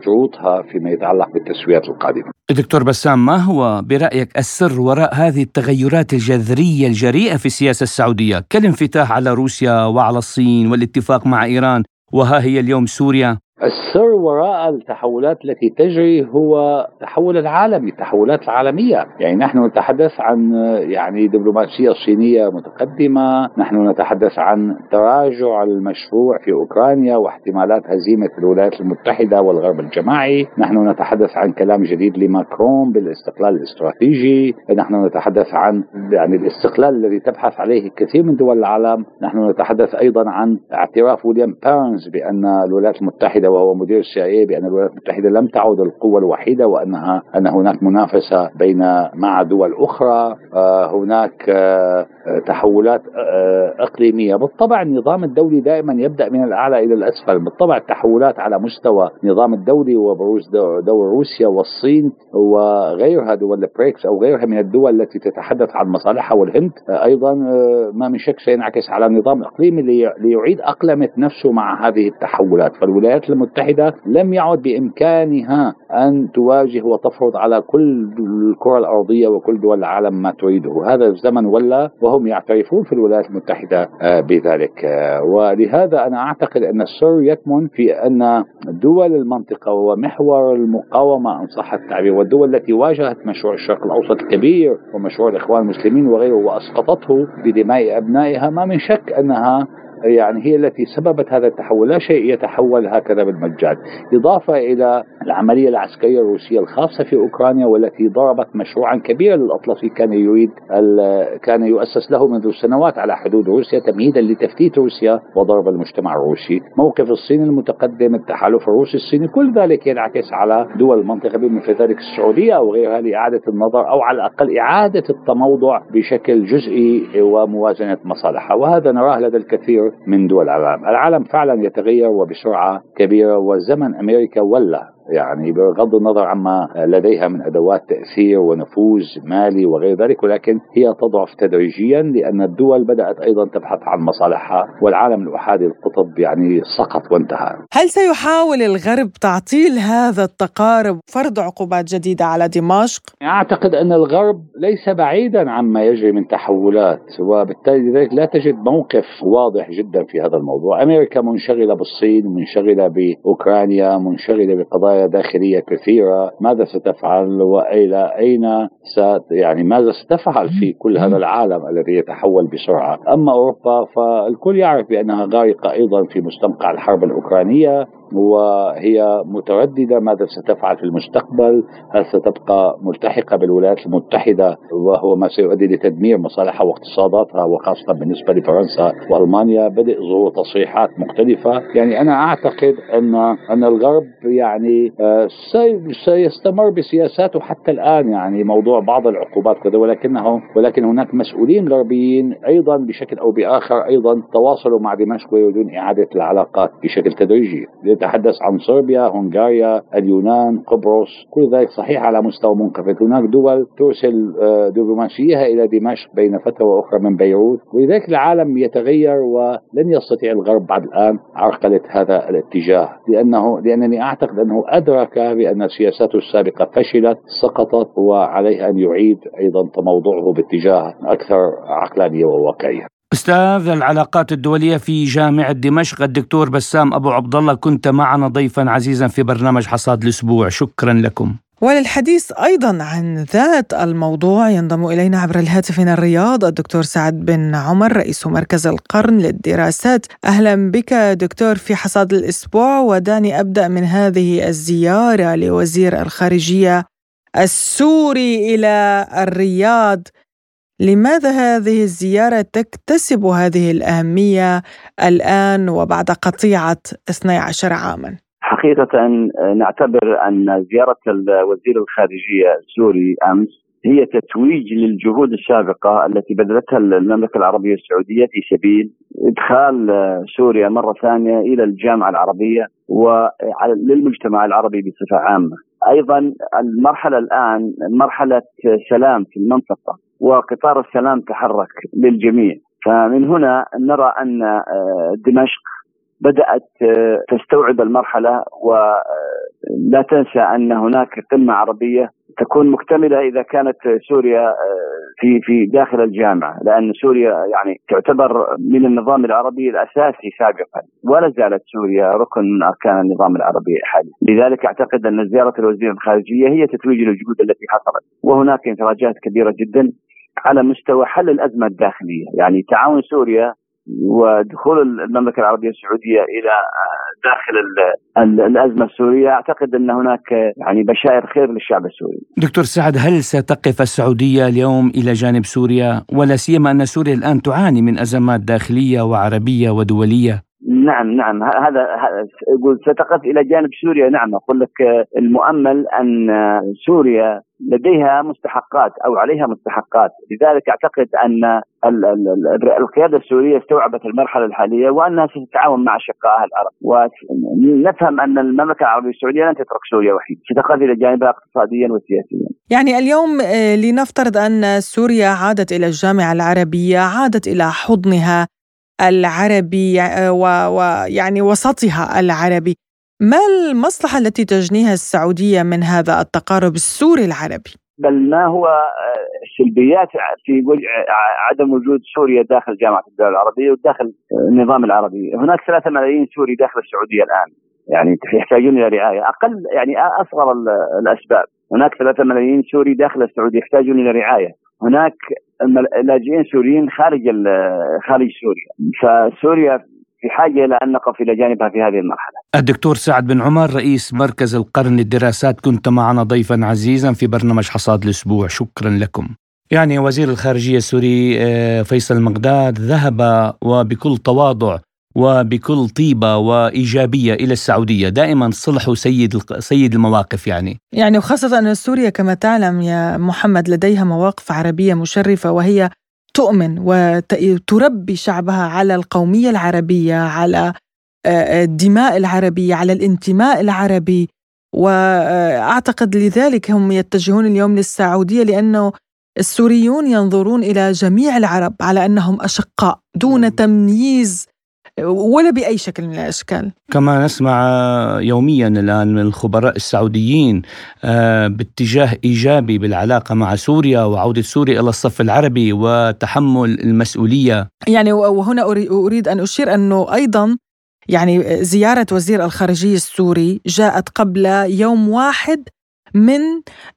شروطها فيما يتعلق بالتسويات القادمة. دكتور بسام ما هو برأيك السر وراء هذه التغيرات الجذرية الجريئة في السياسة السعودية كالانفتاح على روسيا وعلى الصين والاتفاق مع إيران وها هي اليوم سوريا السر وراء التحولات التي تجري هو التحول العالمي التحولات العالمية يعني نحن نتحدث عن يعني دبلوماسية صينية متقدمة نحن نتحدث عن تراجع المشروع في أوكرانيا واحتمالات هزيمة الولايات المتحدة والغرب الجماعي. نحن نتحدث عن كلام جديد لماكرون بالاستقلال الاستراتيجي. نحن نتحدث عن يعني الاستقلال الذي تبحث عليه كثير من دول العالم. نحن نتحدث أيضا عن اعتراف ويليام بيرنز بأن الولايات المتحدة وهو مدير ال CIA بأن الولايات المتحدة لم تعد القوة الوحيدة وأنها أن هناك منافسة بين مع دول أخرى آه، هناك آه، تحولات آه، إقليمية. بالطبع النظام الدولي دائما يبدأ من الأعلى إلى الأسفل. بالطبع التحولات على مستوى النظام الدولي وبروز دور روسيا والصين وغيرها دول البريكس أو غيرها من الدول التي تتحدث عن مصالحها والهند أيضا ما من شك سينعكس على النظام الإقليمي ليعيد أقلمة نفسه مع هذه التحولات. فالولايات المتحدة لم يعد بإمكانها أن تواجه وتفرض على كل الكرة الأرضية وكل دول العالم ما تريده. هذا الزمن ولا وهم يعترفون في الولايات المتحدة آه، بذلك. آه، ولهذا أنا أعتقد أن السر يكمن في أن دول المنطقة ومحور المقاومة إن صح التعبير والدول التي واجهت مشروع الشرق الأوسط الكبير ومشروع الإخوان المسلمين وغيره وأسقطته بدماء أبنائها ما من شك أنها يعني هي التي سببت هذا التحول. لا شيء يتحول هكذا بالمجان. إضافة إلى العملية العسكرية الروسية الخاصة في أوكرانيا والتي ضربت مشروعا كبيرا للأطلسي كان يريد كان يؤسس له منذ سنوات على حدود روسيا تمهيدا لتفتيت روسيا وضرب المجتمع الروسي. موقف الصين المتقدم التحالف الروسي الصيني كل ذلك ينعكس على دول المنطقة بما في ذلك السعودية أو غيرها لإعادة النظر أو على الأقل إعادة التموضع بشكل جزئي وموازنة مصالحها. وهذا نراه لدى الكثير من دول العالم العالم فعلا يتغير وبسرعة كبيرة وزمن أمريكا ولا يعني بغض النظر عما لديها من أدوات تأثير ونفوذ مالي وغير ذلك ولكن هي تضعف تدريجيا لأن الدول بدأت أيضا تبحث عن مصالحها والعالم الأحادي القطب يعني سقط وانتهى. هل سيحاول الغرب تعطيل هذا التقارب فرض عقوبات جديدة على دمشق؟ أعتقد أن الغرب ليس بعيدا عما يجري من تحولات وبالتالي لذلك لا تجد موقف واضح جدا في هذا الموضوع، أمريكا منشغلة بالصين، منشغلة بأوكرانيا، منشغلة بقضايا قضايا داخلية كثيرة ماذا ستفعل؟ وإلى أين ست يعني ماذا ستفعل في كل هذا العالم الذي يتحول بسرعة؟ أما أوروبا فالكل يعرف بأنها غارقة أيضا في مستنقع الحرب الأوكرانية. وهي مترددة ماذا ستفعل في المستقبل؟ هل ستبقى ملتحقة بالولايات المتحدة؟ وهو ما سيؤدي لتدمير مصالحها واقتصاداتها وخاصة بالنسبة لفرنسا وألمانيا بدء ظهور تصريحات مختلفة. يعني أنا أعتقد أن أن الغرب يعني آه، سيستمر بسياساته حتى الآن. يعني موضوع بعض العقوبات كذا ولكنه ولكن هناك مسؤولين غربيين أيضا بشكل أو بآخر أيضا تواصلوا مع دمشق ويريدون إعادة العلاقات بشكل تدريجي. يتحدث عن صربيا هنغاريا اليونان قبرص كل ذلك صحيح على مستوى منخفض هناك دول ترسل آه، دبلوماسيها إلى دمشق بين فترة وأخرى من بيروت. ولذلك العالم يتغير ولن يستطيع الغرب بعد الآن عرقلة هذا الاتجاه لأنه لأنني أعتقد أنه أدرك بأن سياساته السابقة فشلت سقطت وعليه أن يعيد أيضا تموضعه باتجاه أكثر عقلانية وواقعية. أستاذ العلاقات الدولية في جامعة دمشق الدكتور بسام أبو عبد الله كنت معنا ضيفا عزيزا في برنامج حصاد الأسبوع. شكرا لكم. وللحديث أيضا عن ذات الموضوع ينضم إلينا عبر الهاتف من الرياض الدكتور سعد بن عمر رئيس مركز القرن للدراسات. أهلا بك دكتور في حصاد الأسبوع ودعني أبدأ من هذه الزيارة لوزير الخارجية السوري إلى الرياض. لماذا هذه الزيارة تكتسب هذه الأهمية الآن وبعد قطيعة 12 عاما؟ حقيقة نعتبر أن زيارة وزير الخارجية السوري أمس هي تتويج للجهود السابقة التي بذلتها المملكة العربية السعودية في سبيل إدخال سوريا مرة ثانية إلى الجامعة العربية وللمجتمع العربي بصفة عامة أيضا المرحلة الآن مرحلة سلام في المنطقة وقطار السلام تحرك للجميع. فمن هنا نرى أن آه، دمشق بدأت آه، تستوعب المرحلة ولا آه، تنسى أن هناك قمة عربية تكون مكتملة إذا كانت سوريا في في داخل الجامعة لأن سوريا يعني تعتبر من النظام العربي الأساسي سابقا. ولا زالت سوريا ركن من أركان النظام العربي حاليا. لذلك أعتقد أن زيارة الوزير الخارجية هي تتويج للجهود التي حصلت. وهناك انفراجات كبيرة جدا على مستوى حل الأزمة الداخلية. يعني تعاون سوريا ودخول المملكة العربية السعودية إلى داخل الأزمة السورية أعتقد أن هناك يعني بشائر خير للشعب السوري. دكتور سعد هل ستقف السعودية اليوم إلى جانب سوريا ولا سيما أن سوريا الآن تعاني من أزمات داخلية وعربية ودولية؟ نعم نعم. هذا يقول ستقف إلى جانب سوريا. نعم أقول لك المؤمل أن سوريا لديها مستحقات أو عليها مستحقات، لذلك أعتقد أن القيادة السورية استوعبت المرحلة الحالية وأنها ستتعاون مع اشقائها العرب، ونفهم أن المملكة العربية السعودية لن تترك سوريا وحيده، ستقف إلى جانبها اقتصاديا وسياسيا. يعني اليوم آه، لنفترض أن سوريا عادت إلى الجامعة العربية، عادت إلى حضنها. العربي ويعني وسطها العربي. ما المصلحة التي تجنيها السعودية من هذا التقارب السوري العربي؟ بل ما هو سلبيات في عدم وجود سوريا داخل جامعة الدول العربية وداخل النظام العربي. هناك ثلاثة ملايين سوري داخل السعودية الآن يعني يحتاجون إلى رعاية. أقل يعني أصغر الأسباب. هناك ثلاثة ملايين سوري داخل السعودية يحتاجون إلى رعاية. هناك لاجئين سوريين خارج خارج سوريا فسوريا في حاجة إلى أن نقف إلى جانبها في هذه المرحلة. الدكتور سعد بن عمر رئيس مركز القرن للدراسات كنت معنا ضيفا عزيزا في برنامج حصاد الأسبوع شكرا لكم. يعني وزير الخارجية السوري آه، فيصل مقداد ذهب وبكل تواضع وبكل طيبة وإيجابية إلى السعودية. دائما صلح سيد سيد المواقف يعني. يعني وخاصة أن سوريا كما تعلم يا محمد لديها مواقف عربية مشرفة وهي تؤمن وتربي شعبها على القومية العربية على الدماء العربية على الانتماء العربي. وأعتقد لذلك هم يتجهون اليوم للسعودية لأنه السوريون ينظرون إلى جميع العرب على أنهم أشقاء دون تمييز ولا بأي شكل من الأشكال. كما نسمع يوميا الآن من الخبراء السعوديين آه، باتجاه إيجابي بالعلاقة مع سوريا وعودة سوريا إلى الصف العربي وتحمل المسؤولية. يعني وهنا أريد أن أشير أنه أيضا يعني زيارة وزير الخارجية السوري جاءت قبل يوم واحد من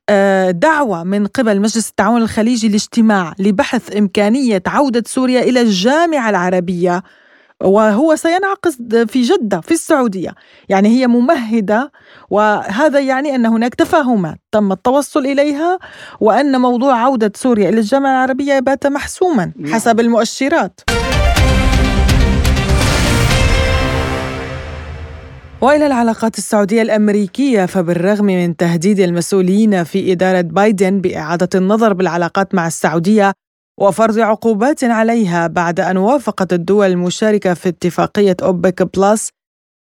آه، دعوة من قبل مجلس التعاون الخليجي لاجتماع لبحث إمكانية عودة سوريا إلى الجامعة العربية. وهو سينعقد في جدة في السعودية يعني هي ممهدة وهذا يعني أن هناك تفاهمات تم التوصل إليها وأن موضوع عودة سوريا إلى الجامعة العربية بات محسوما نعم. حسب المؤشرات وإلى العلاقات السعودية الأمريكية فبالرغم من تهديد المسؤولين في إدارة بايدن بإعادة النظر بالعلاقات مع السعودية وفرض عقوبات عليها بعد أن وافقت الدول المشاركة في اتفاقية أوبك بلس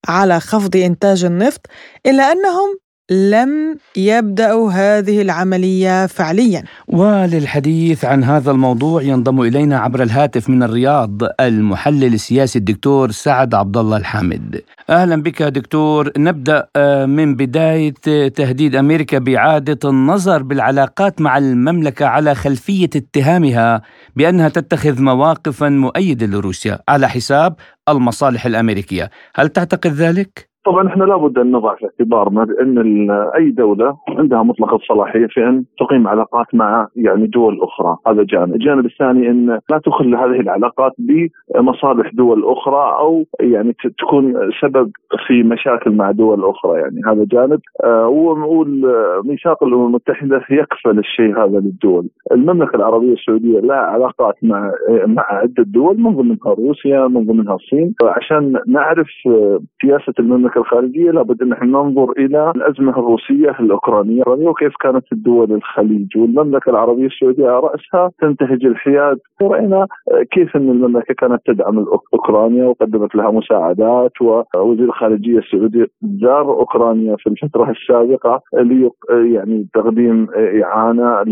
على خفض إنتاج النفط إلا أنهم لم يبدأوا هذه العملية فعليا. وللحديث عن هذا الموضوع ينضم إلينا عبر الهاتف من الرياض المحلل السياسي الدكتور سعد عبد الله الحامد. أهلا بك دكتور. نبدأ آه، من بداية تهديد أمريكا بإعادة النظر بالعلاقات مع المملكة على خلفية اتهامها بأنها تتخذ مواقفا مؤيدة لروسيا على حساب المصالح الأمريكية. هل تعتقد ذلك؟ طبعا إحنا لابد أن نضع في اعتبارنا ان أي دولة عندها مطلق الصلاحية في ان تقيم علاقات مع يعني دول أخرى، هذا جانب، الجانب الثاني أن لا تخل هذه العلاقات بمصالح دول أخرى أو يعني تكون سبب في مشاكل مع دول أخرى يعني. هذا جانب. آه وميثاق الأمم المتحدة يكفل الشيء هذا للدول، المملكة العربية السعودية لها علاقات مع مع عدة دول من ضمنها روسيا من ضمنها الصين، فعشان نعرف آه، سياسة المملكة الخارجية لابد أن إحنا ننظر إلى الأزمة الروسية الأوكرانية. وكيف كانت الدول الخليج والمملكة العربية السعودية على رأسها؟ تنتهج الحياد. وراينا كيف أن المملكة كانت تدعم أوكرانيا وقدمت لها مساعدات ووزير الخارجية السعودي زار أوكرانيا في الفترة السابقة لي يعني تقديم إعانة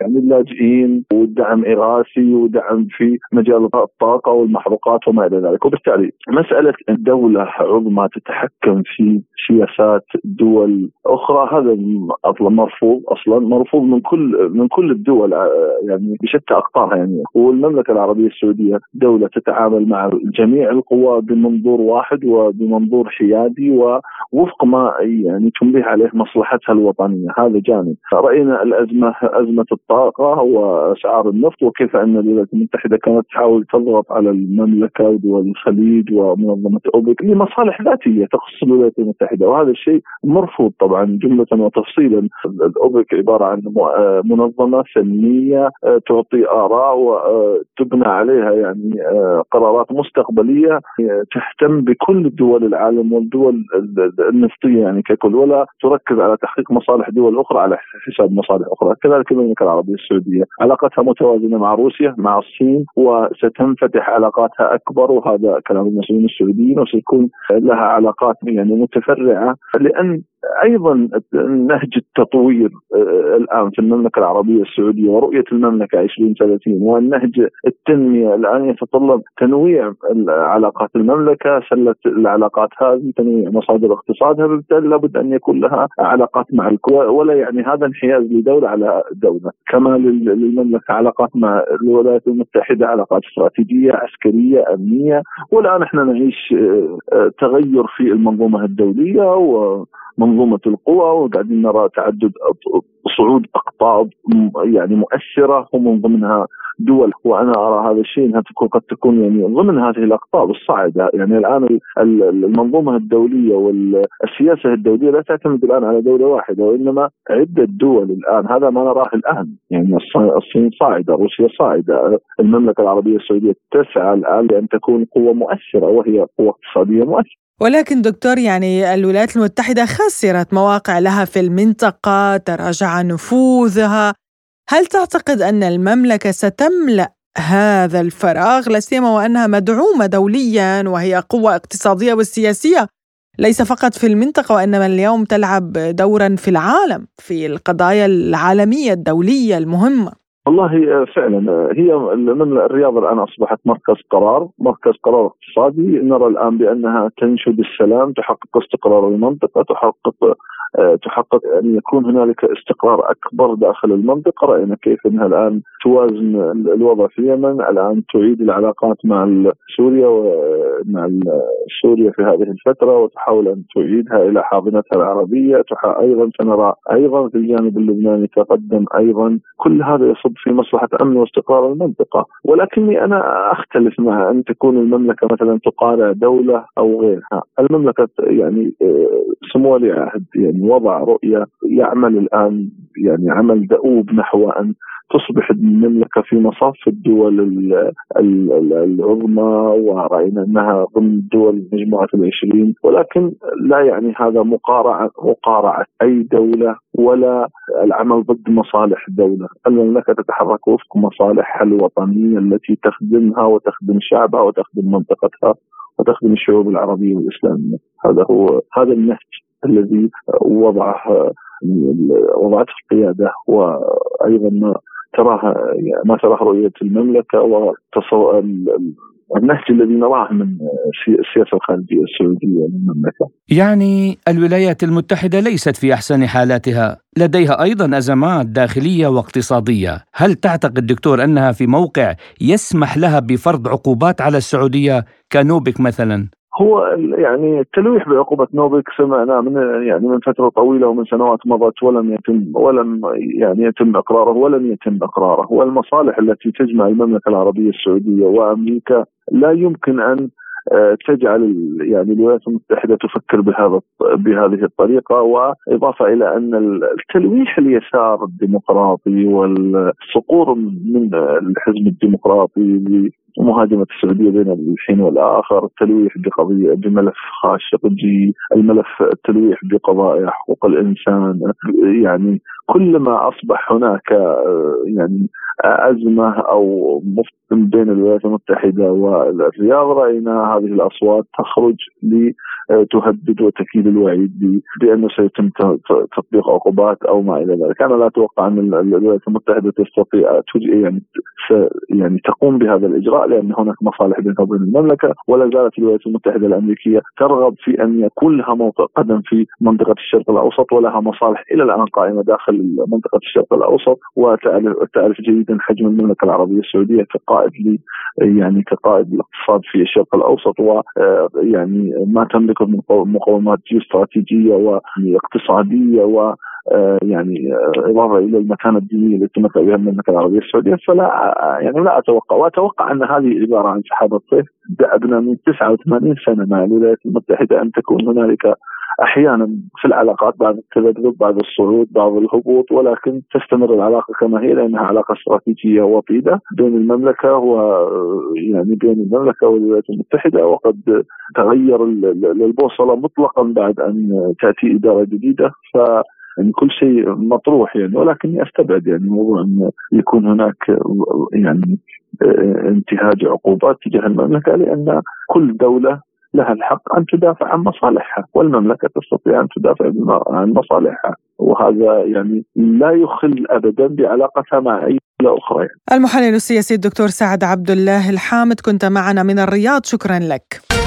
يعني ودعم إغاثي ودعم في مجال الطاقة والمحروقات وما إلى ذلك. وبالتالي مسألة الدولة عظمى تتحكم يتحكم في سياسات دول أخرى. هذا أصلا مرفوض أصلا مرفوض من كل من كل الدول يعني بشتى أقطارها. يعني والمملكه العربية السعودية دولة تتعامل مع جميع القوى بمنظور واحد وبمنظور حيادي ووفق ما يعني تنبه عليه مصلحتها الوطنية. هذا جانب. رأينا الأزمة أزمة الطاقة وأسعار النفط وكيف أن الولايات المتحدة كانت تحاول تضغط على المملكة ودول الخليج ومنظمة أوبك لمصالح ذاتية. تخص الولايات المتحدة. وهذا الشيء مرفوض طبعا جملة وتفصيلا. الأوبك عبارة عن منظمة فنية تعطي آراء وتبنى عليها يعني قرارات مستقبلية تهتم بكل دول العالم والدول النفطية يعني ككل. ولا تركز على تحقيق مصالح دول أخرى على حساب مصالح أخرى. كذلك المملكة العربية السعودية. علاقتها متوازنة مع روسيا مع الصين وستنفتح علاقاتها أكبر. وهذا كلام المسؤولين السعوديين وسيكون لها علاقات يعني متفرعه لأن أيضا نهج التطوير آه، الآن في المملكة العربية السعودية ورؤية المملكة 2030 والنهج التنمية. الآن يتطلب تنويع علاقات المملكة سله العلاقات هذه تنويع مصادر اقتصادها بالتالي لابد أن يكون لها علاقات مع الكويت ولا يعني هذا انحياز لدولة على دولة. كما للمملكة علاقات مع الولايات المتحدة علاقات استراتيجية عسكرية أمنية. والآن إحنا نعيش آه، آه، تغير في المنظومة الدولية و منظومة القوى وقاعدين نرى تعدد صعود أقطاب يعني مؤثرة ومن ضمنها دول وأنا أرى هذا الشيء إنها تكون قد تكون يعني ضمن هذه الأقطاب الصاعدة. يعني الآن المنظومة الدولية والسياسة الدولية لا تعتمد الآن على دولة واحدة وإنما عدة دول الآن. هذا ما نراه الآن. يعني الصين صاعدة روسيا صاعدة المملكة العربية السعودية تسعى الآن لأن تكون قوة مؤثرة وهي قوة اقتصادية مؤثرة. ولكن دكتور يعني الولايات المتحدة خسرت مواقع لها في المنطقة تراجع نفوذها. هل تعتقد أن المملكة ستملأ هذا الفراغ لا سيما وأنها مدعومة دوليا وهي قوة اقتصادية والسياسية؟ ليس فقط في المنطقة وإنما اليوم تلعب دورا في العالم في القضايا العالمية الدولية المهمة. والله فعلا هي من الرياض الآن أصبحت مركز قرار، مركز قرار اقتصادي، نرى الآن بأنها تنشد السلام، تحقق استقرار المنطقة، تحقق آه، تحقق أن يكون هنالك استقرار أكبر داخل المنطقة، رأينا كيف إنها الآن توازن الوضع في اليمن، الآن تعيد العلاقات مع سوريا ومع سوريا في هذه الفترة وتحاول أن تعيدها إلى حاضنتها العربية، أيضا سنرى أيضا في الجانب اللبناني تقدم أيضا. كل هذا يصب في مصلحة أمن واستقرار المنطقة، ولكني أنا أختلف مع أن تكون المملكة مثلا تقارع دولة أو غيرها، المملكة يعني آه، سمو ولي عهد يعني وضع رؤية يعمل الآن يعني عمل دؤوب نحو أن تصبح المملكة في مصاف الدول العظمى ورأينا أنها ضمن دول مجموعة العشرين ولكن لا يعني هذا مقارعة مقارعة أي دولة ولا العمل ضد مصالح الدولة المملكة تتحرك وفق مصالحها الوطنية التي تخدمها وتخدم شعبها وتخدم منطقتها وتخدم الشعوب العربية والإسلامية. هذا هو هذا النهج الذي وضعه وضعته القيادة وأيضا ما تراها ما تراه رؤية المملكة وتصور النهج الذي نراه من السياسة الخارجية السعودية للمملكه. يعني الولايات المتحدة ليست في أحسن حالاتها، لديها أيضا أزمات داخلية واقتصادية، هل تعتقد دكتور أنها في موقع يسمح لها بفرض عقوبات على السعودية كنوبك مثلا؟ هو يعني التلويح بعقوبة نوبك سمعنا من يعني من فترة طويلة ومن سنوات مضت ولم يتم ولم يعني يتم إقراره ولم يتم إقراره. والمصالح التي تجمع المملكة العربية السعودية وأمريكا لا يمكن أن آه، تجعل يعني الولايات المتحدة تفكر بهذا بهذه الطريقة. وإضافة إلى أن التلويح اليسار الديمقراطي والصقور من الحزب الديمقراطي مهاجمة السعودية بين الحين والآخر التلويح بقضية بملف خاشقجي الملف التلويح بقضايا حقوق الإنسان. يعني كلما أصبح هناك يعني أزمة أو بين الولايات المتحدة والرياض رأينا هذه الأصوات تخرج لتهدد وتكيد الوعيد بأنه سيتم تطبيق عقوبات أو ما إلى ذلك، أنا لا أتوقع أن الولايات المتحدة تستطيع يعني يعني تقوم بهذا الإجراء لأن هناك مصالح بينها وبين المملكة ولا زالت الولايات المتحدة الأمريكية ترغب في أن يكون لها موقع قدم في منطقة الشرق الأوسط ولها مصالح إلى الآن قائمة داخل منطقة الشرق الأوسط وتعرف جيدا حجم المملكة العربية السعودية كقائد لي يعني كقائد الاقتصاد في الشرق الأوسط ويعني ما تملكه من مقومات جيوستراتيجية واقتصاديه و يعني إضافة إلى المكانة الدينية التي تمثل بها المملكة العربية السعودية فلا يعني لا أتوقع. وأتوقع أن هذه عباره عن سحابه صيف بدانا من 89 سنة مع الولايات المتحدة أن تكون هنالك أحيانا في العلاقات بعض التذبذب بعض الصعود بعض الهبوط ولكن تستمر العلاقة كما هي لأنها علاقة استراتيجية وطيدة بين المملكة و يعني بين المملكة والولايات المتحدة وقد تغير البوصلة مطلقا بعد أن تأتي إدارة جديدة. ف يعني كل شيء مطروح يعني ولكني أستبعد يعني موضوع إن يكون هناك يعني انتهاج عقوبات تجاه المملكة لأن كل دولة لها الحق أن تدافع عن مصالحها والمملكة تستطيع أن تدافع عن مصالحها وهذا يعني لا يخل ابدا بعلاقتها مع اي دوله أخرى يعني. المحلل السياسي الدكتور سعد عبد الله الحامد كنت معنا من الرياض شكرا لك.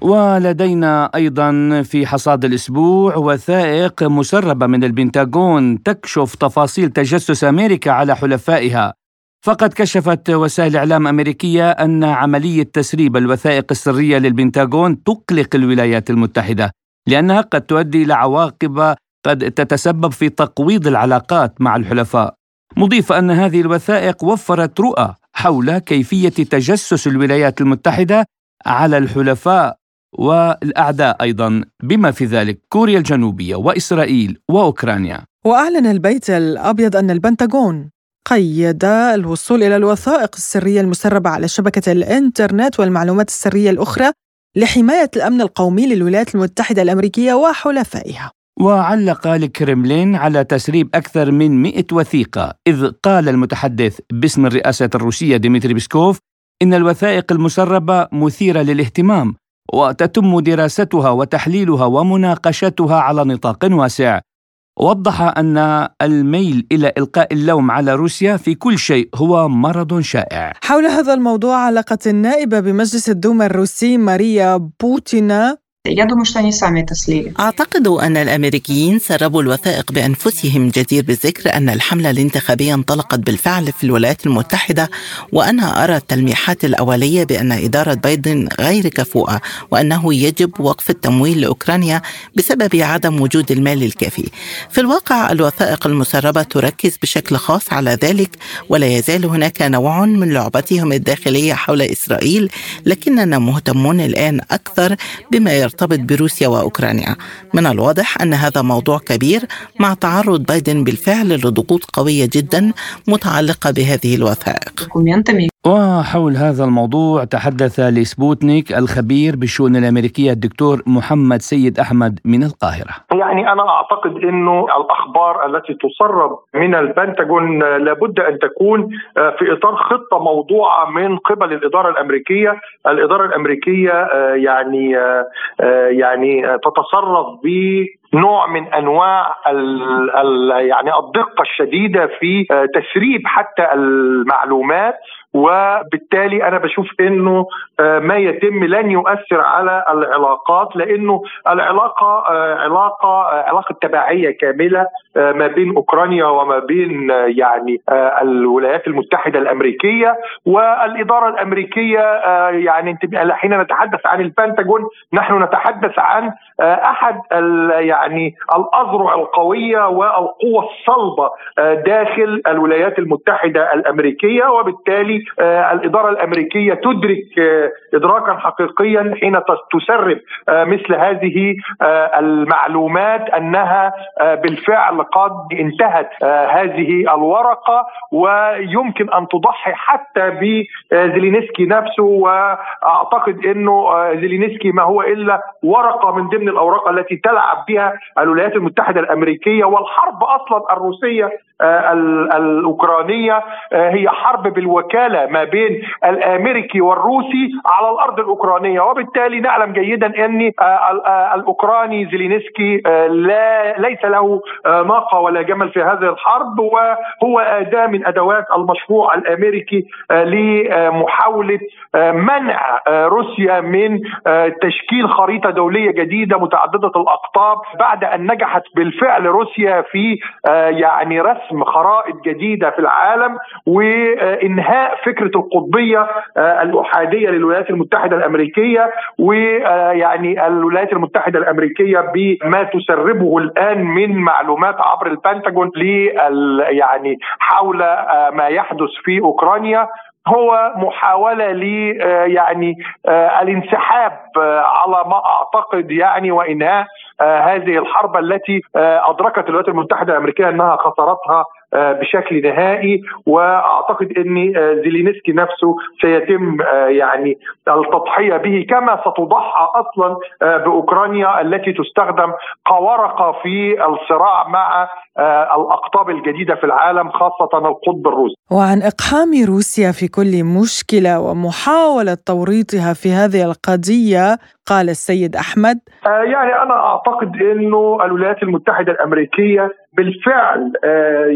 ولدينا أيضا في حصاد الأسبوع وثائق مسربة من البنتاغون تكشف تفاصيل تجسس أمريكا على حلفائها. فقد كشفت وسائل إعلام أمريكية أن عملية تسريب الوثائق السرية للبنتاغون تقلق الولايات المتحدة لأنها قد تؤدي إلى عواقب قد تتسبب في تقويض العلاقات مع الحلفاء. مضيف أن هذه الوثائق وفرت رؤى حول كيفية تجسس الولايات المتحدة على الحلفاء والأعداء أيضا بما في ذلك كوريا الجنوبية وإسرائيل وأوكرانيا. وأعلن البيت الأبيض أن البنتاغون قيد الوصول إلى الوثائق السرية المسربة على شبكة الإنترنت والمعلومات السرية الأخرى لحماية الأمن القومي للولايات المتحدة الأمريكية وحلفائها. وعلق الكرملين على تسريب أكثر من 100 وثيقة إذ قال المتحدث باسم الرئاسة الروسية ديمتري بيسكوف إن الوثائق المسربة مثيرة للاهتمام وتتم دراستها وتحليلها ومناقشتها على نطاق واسع وضح أن الميل إلى إلقاء اللوم على روسيا في كل شيء هو مرض شائع. حول هذا الموضوع علقت النائبة بمجلس الدوما الروسي ماريا بوتينا Я думаю, что они сами это слили. أعتقد أن الأمريكيين سربوا الوثائق بأنفسهم جدير بالذكر أن الحملة الانتخابية انطلقت بالفعل في الولايات المتحدة وأنا أرى التلميحات الأولية بأن إدارة بايدن غير كفؤة وأنه يجب وقف التمويل لأوكرانيا بسبب عدم وجود المال الكافي في الواقع الوثائق المسربة تركز بشكل خاص على ذلك ولا يزال هناك نوع من لعبتهم الداخلية حول إسرائيل لكننا مهتمون الآن أكثر بما يرتبط يرتبط بروسيا وأوكرانيا. من الواضح أن هذا موضوع كبير مع تعرض بايدن بالفعل لضغوط قوية جدا متعلقة بهذه الوثائق. وحول هذا الموضوع تحدث لسبوتنيك الخبير بالشؤون الأمريكية الدكتور محمد سيد أحمد من القاهرة. يعني أنا أعتقد إنه الأخبار التي تسرب من البنتاجون لابد أن تكون في إطار خطة موضوعة من قبل الإدارة الأمريكية، الإدارة الأمريكية يعني يعني تتصرف نوع من أنواع ال ال يعني الدقه الشديدة في تسريب حتى المعلومات وبالتالي أنا بشوف إنه ما يتم لن يؤثر على العلاقات لأنه العلاقة علاقة علاقة تبعية كاملة ما بين أوكرانيا وما بين يعني الولايات المتحدة الأمريكية والإدارة الأمريكية يعني حين نتحدث عن البنتاجون نحن نتحدث عن أحد يعني الأذرع القوية والقوة الصلبة داخل الولايات المتحدة الأمريكية وبالتالي الإدارة الأمريكية تدرك ادراكا حقيقيا حين تسرب مثل هذه المعلومات أنها بالفعل قد انتهت هذه الورقة ويمكن أن تضحي حتى بزيلينسكي نفسه وأعتقد إنه زيلينسكي ما هو إلا ورقة من ضمن الأوراق التي تلعب بها الولايات المتحدة الأمريكية والحرب أصلا الروسية آه، الأوكرانية آه، هي حرب بالوكالة ما بين الأمريكي والروسي على الأرض الأوكرانية. وبالتالي نعلم جيدا ان آه، الأوكراني زيلينسكي لا ليس له ناقه ولا جمل في هذه الحرب وهو أداة من أدوات المشروع الأمريكي لمحاولة منع روسيا من تشكيل خريطة دولية جديدة متعددة الأقطاب بعد أن نجحت بالفعل روسيا في يعني رسم رسم خرائط جديدة في العالم وإنهاء فكرة القطبية آه، الأحادية للولايات المتحدة الأمريكية ويعني الولايات المتحدة الأمريكية بما تسربه الآن من معلومات عبر البنتاجون يعني حول آه، ما يحدث في أوكرانيا. هو محاولة ل آه، يعني الانسحاب على ما أعتقد يعني وإنهاء هذه الحرب التي أدركت الولايات المتحدة الأمريكية أنها خسرتها آه، بشكل نهائي وأعتقد إن آه، زيلينسكي نفسه سيتم آه، يعني التضحية به كما ستضحى أصلا بأوكرانيا التي تستخدم كورقه في الصراع مع الأقطاب الجديدة في العالم خاصة القطب الروسي. وعن إقحام روسيا في كل مشكلة ومحاولة توريطها في هذه القضية قال السيد أحمد يعني أنا أعتقد إنه الولايات المتحدة الأمريكية بالفعل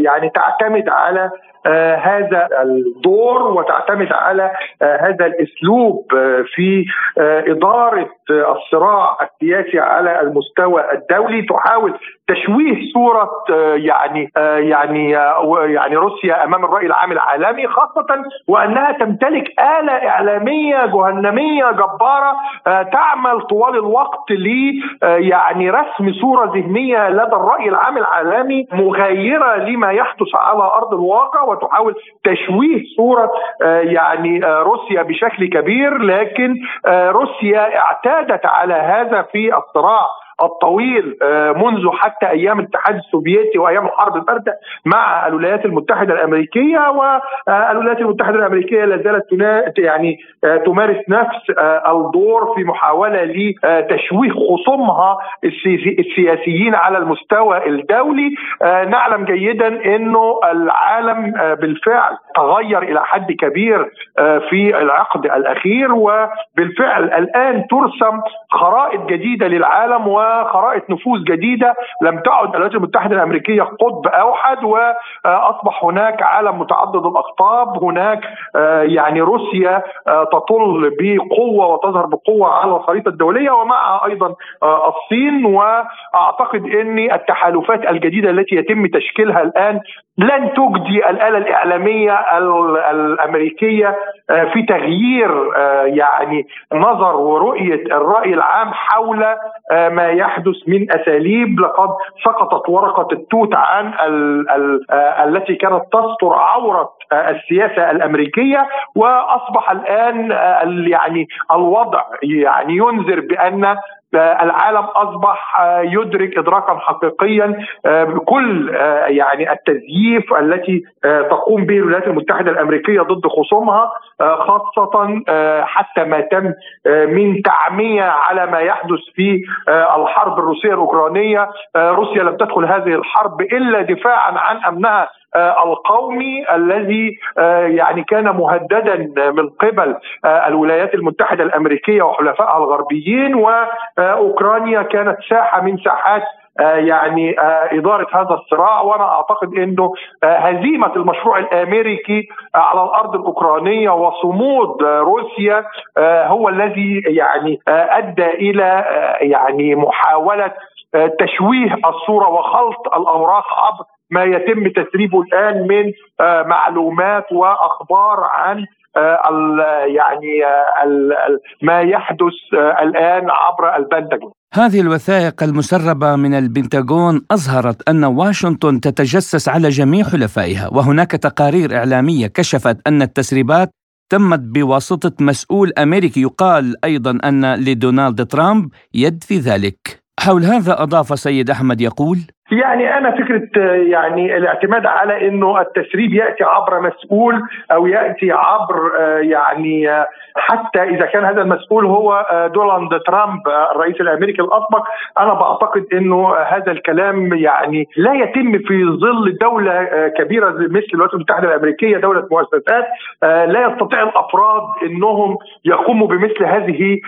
يعني تعتمد على آه، هذا الدور وتعتمد على آه، هذا الأسلوب آه، في إدارة الصراع السياسي على المستوى الدولي. تحاول تشويه صورة يعني يعني يعني روسيا أمام الرأي العام العالمي خاصة وأنها تمتلك آلة إعلامية جهنمية جبارة تعمل طوال الوقت ل يعني رسم صورة ذهنية لدى الرأي العام العالمي مغايرة لما يحدث على أرض الواقع. وتحاول تشويه صورة آه، يعني آه، روسيا بشكل كبير لكن آه، روسيا اعتادت على هذا في الصراع. الطويل آه، منذ حتى أيام الاتحاد السوفيتي وأيام الحرب الباردة مع الولايات المتحدة الأمريكية والولايات المتحدة الأمريكية لا زالت يعني آه، تمارس نفس آه، الدور في محاولة لتشويه خصومها السياسيين على المستوى الدولي. نعلم جيدا إنه العالم بالفعل تغير إلى حد كبير في العقد الأخير وبالفعل الآن ترسم خرائط جديدة للعالم و وخرائط نفوذ جديدة لم تعد الولايات المتحدة الأمريكية قطب أوحد وأصبح هناك عالم متعدد الاقطاب هناك آه، يعني روسيا آه، تطل بقوة وتظهر بقوة على الخريطة الدولية ومعها أيضا آه، الصين. وأعتقد إن التحالفات الجديدة التي يتم تشكيلها الآن لن تجدي الآلة الإعلامية الأمريكية في تغيير يعني نظر ورؤية الرأي العام حول ما يحدث من أساليب لقد سقطت ورقة التوت عن ال ال التي كانت تستر عورة السياسة الأمريكية وأصبح الآن يعني الوضع يعني ينذر بأن العالم أصبح يدرك ادراكا حقيقيا بكل يعني التزييف التي تقوم به الولايات المتحدة الأمريكية ضد خصومها خاصة حتى ما تم من تعمية على ما يحدث في الحرب الروسية الأوكرانية. روسيا لم تدخل هذه الحرب إلا دفاعا عن أمنها القومي الذي يعني كان مهددا من قبل الولايات المتحدة الأمريكية وحلفائها الغربيين واوكرانيا كانت ساحة من ساحات يعني إدارة هذا الصراع. وأنا أعتقد أنه هزيمة المشروع الأمريكي على الأرض الأوكرانية وصمود روسيا هو الذي يعني أدى إلى يعني محاولة تشويه الصورة وخلط الأوراق عبر ما يتم تسريبه الآن من آه، معلومات وأخبار عن يعني ما يحدث الآن عبر البنتاجون هذه الوثائق المسربة من البنتاغون أظهرت أن واشنطن تتجسس على جميع حلفائها وهناك تقارير إعلامية كشفت أن التسريبات تمت بواسطة مسؤول أمريكي يقال أيضا أن لدونالد ترامب يد في ذلك. حول هذا أضاف سيد أحمد يقول يعني أنا فكرة يعني الاعتماد على إنه التسريب يأتي عبر مسؤول أو يأتي عبر يعني حتى إذا كان هذا المسؤول هو دونالد ترامب الرئيس الأمريكي الاسبق أنا بعتقد إنه هذا الكلام يعني لا يتم في ظل دولة كبيرة مثل الولايات المتحدة الأمريكية دولة مؤسسات لا يستطيع الأفراد إنهم يقوموا بمثل هذه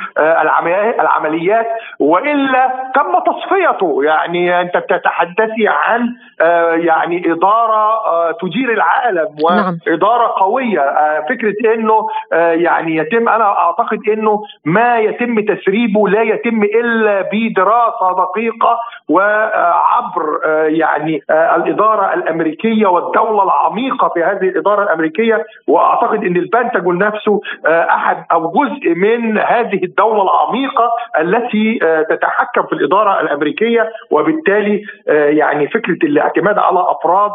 العمليات وإلا تم تصفيته يعني أنت تتحدث تحدثي عن آه، يعني إدارة آه، تدير العالم نعم. وإدارة قوية آه، فكرة إنه يعني يتم أنا أعتقد إنه ما يتم تسريبه لا يتم إلا بدراسة دقيقة وعبر يعني الإدارة الأمريكية والدولة العميقة في هذه الإدارة الأمريكية. وأعتقد إن البنتاجون نفسه أحد أو جزء من هذه الدولة العميقة التي تتحكم في الإدارة الأمريكية. وبالتالي يعني فكرة الاعتماد على أفراد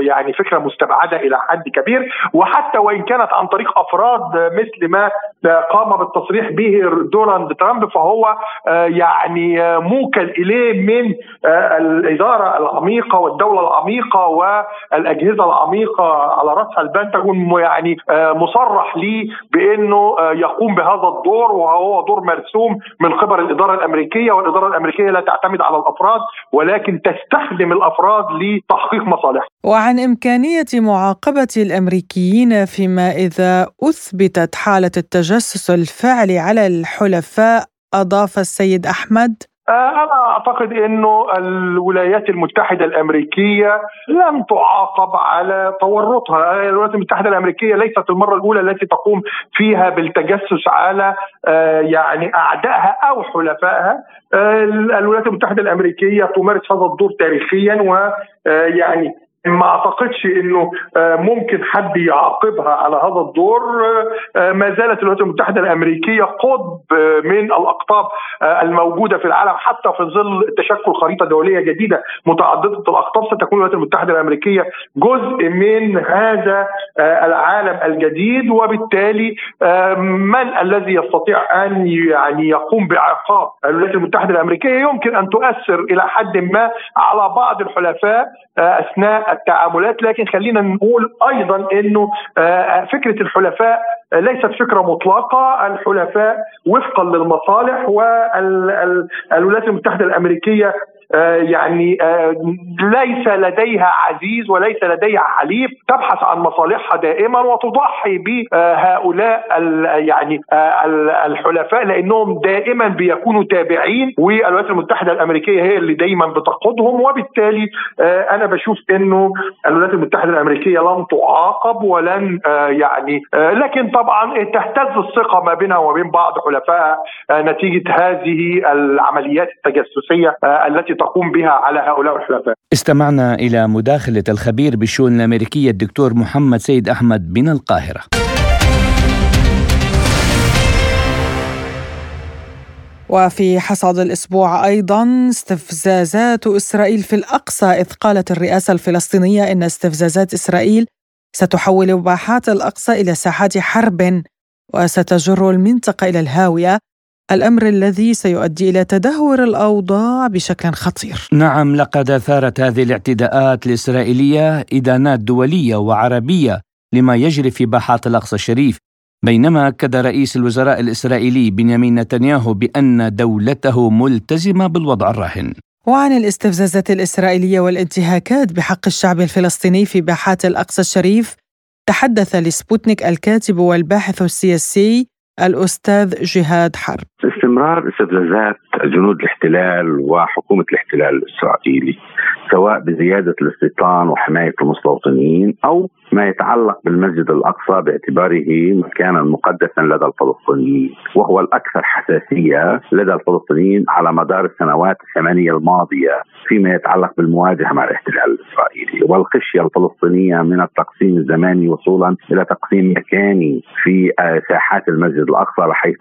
يعني فكرة مستبعدة إلى حد كبير. وحتى وإن كانت عن طريق أفراد مثل ما قام بالتصريح به دونالد ترامب فهو يعني موكل إليه من الإدارة العميقة والدولة العميقة والأجهزة العميقة على رأسها البنتاجون يعني مصرح لي بإنه يقوم بهذا الدور وهو دور مرسوم من قبل الإدارة الأمريكية والإدارة الأمريكية لا تعتمد على الأفراد ولكن تستخدم الأفراد لتحقيق مصالحهم. وعن إمكانية معاقبة الأمريكيين فيما إذا أثبتت حالة التجسس الفعلي على الحلفاء أضاف السيد أحمد. آه، أنا أعتقد أنه الولايات المتحدة الأمريكية لم تعاقب على تورطها. الولايات المتحدة الأمريكية ليست المرة الأولى التي تقوم فيها بالتجسس على آه، يعني أعدائها أو حلفائها. آه، الولايات المتحدة الأمريكية تمارس هذا الدور تاريخيا ويعني ما أعتقدش إنه آه، ممكن حد يعاقبها على هذا الدور آه، ما زالت الولايات المتحدة الأمريكية قطب من الأقطاب آه، الموجودة في العالم حتى في ظل تشكل خريطة دولية جديدة متعددة الأقطاب ستكون الولايات المتحدة الأمريكية جزء من هذا العالم الجديد. وبالتالي من الذي يستطيع أن يعني يقوم بعقاب الولايات المتحدة الأمريكية؟ يمكن أن تؤثر إلى حد ما على بعض الحلفاء أثناء التعاملات لكن خلينا نقول أيضا إنه آه، فكرة الحلفاء ليست فكرة مطلقة. الحلفاء وفقا للمصالح والولايات المتحدة الأمريكية آه، يعني آه، ليس لديها عزيز وليس لديها حليف. تبحث عن مصالحها دائما وتضحي بهؤلاء يعني الحلفاء لأنهم دائما بيكونوا تابعين والولايات المتحدة الأمريكية هي اللي دايما بتقودهم. وبالتالي أنا بشوف إنه الولايات المتحدة الأمريكية لن تعاقب ولن يعني لكن طبعا تهتز الثقة ما بينها وبين بعض حلفائها نتيجة هذه العمليات التجسسية التي تقوم بها على هؤلاء الحلفاء. استمعنا إلى مداخلة الخبير بالشؤون الأمريكية الدكتور محمد سيد أحمد من القاهرة. وفي حصاد الأسبوع أيضا استفزازات إسرائيل في الأقصى إذ قالت الرئاسة الفلسطينية إن استفزازات إسرائيل ستحول باحات الأقصى إلى ساحات حرب وستجر المنطقة إلى الهاوية الأمر الذي سيؤدي إلى تدهور الأوضاع بشكل خطير. نعم لقد أثارت هذه الاعتداءات الإسرائيلية إدانات دولية وعربية لما يجري في باحات الأقصى الشريف بينما أكد رئيس الوزراء الإسرائيلي بنيامين نتنياهو بأن دولته ملتزمة بالوضع الراهن. وعن الاستفزازات الإسرائيلية والانتهاكات بحق الشعب الفلسطيني في باحات الأقصى الشريف تحدث لسبوتنيك الكاتب والباحث السياسي الأستاذ جهاد حرب. استمرار استفزازات جنود الاحتلال وحكومة الاحتلال الإسرائيلي. سواء بزيادة الاستيطان وحماية المستوطنين أو ما يتعلق بالمسجد الأقصى باعتباره مكانا مقدسا لدى الفلسطينيين وهو الأكثر حساسية لدى الفلسطينيين على مدار السنوات الثمانية الماضية فيما يتعلق بالمواجهة مع الاحتلال الإسرائيلي. والخشية الفلسطينية من التقسيم الزماني وصولا إلى تقسيم مكاني في ساحات المسجد الأقصى بحيث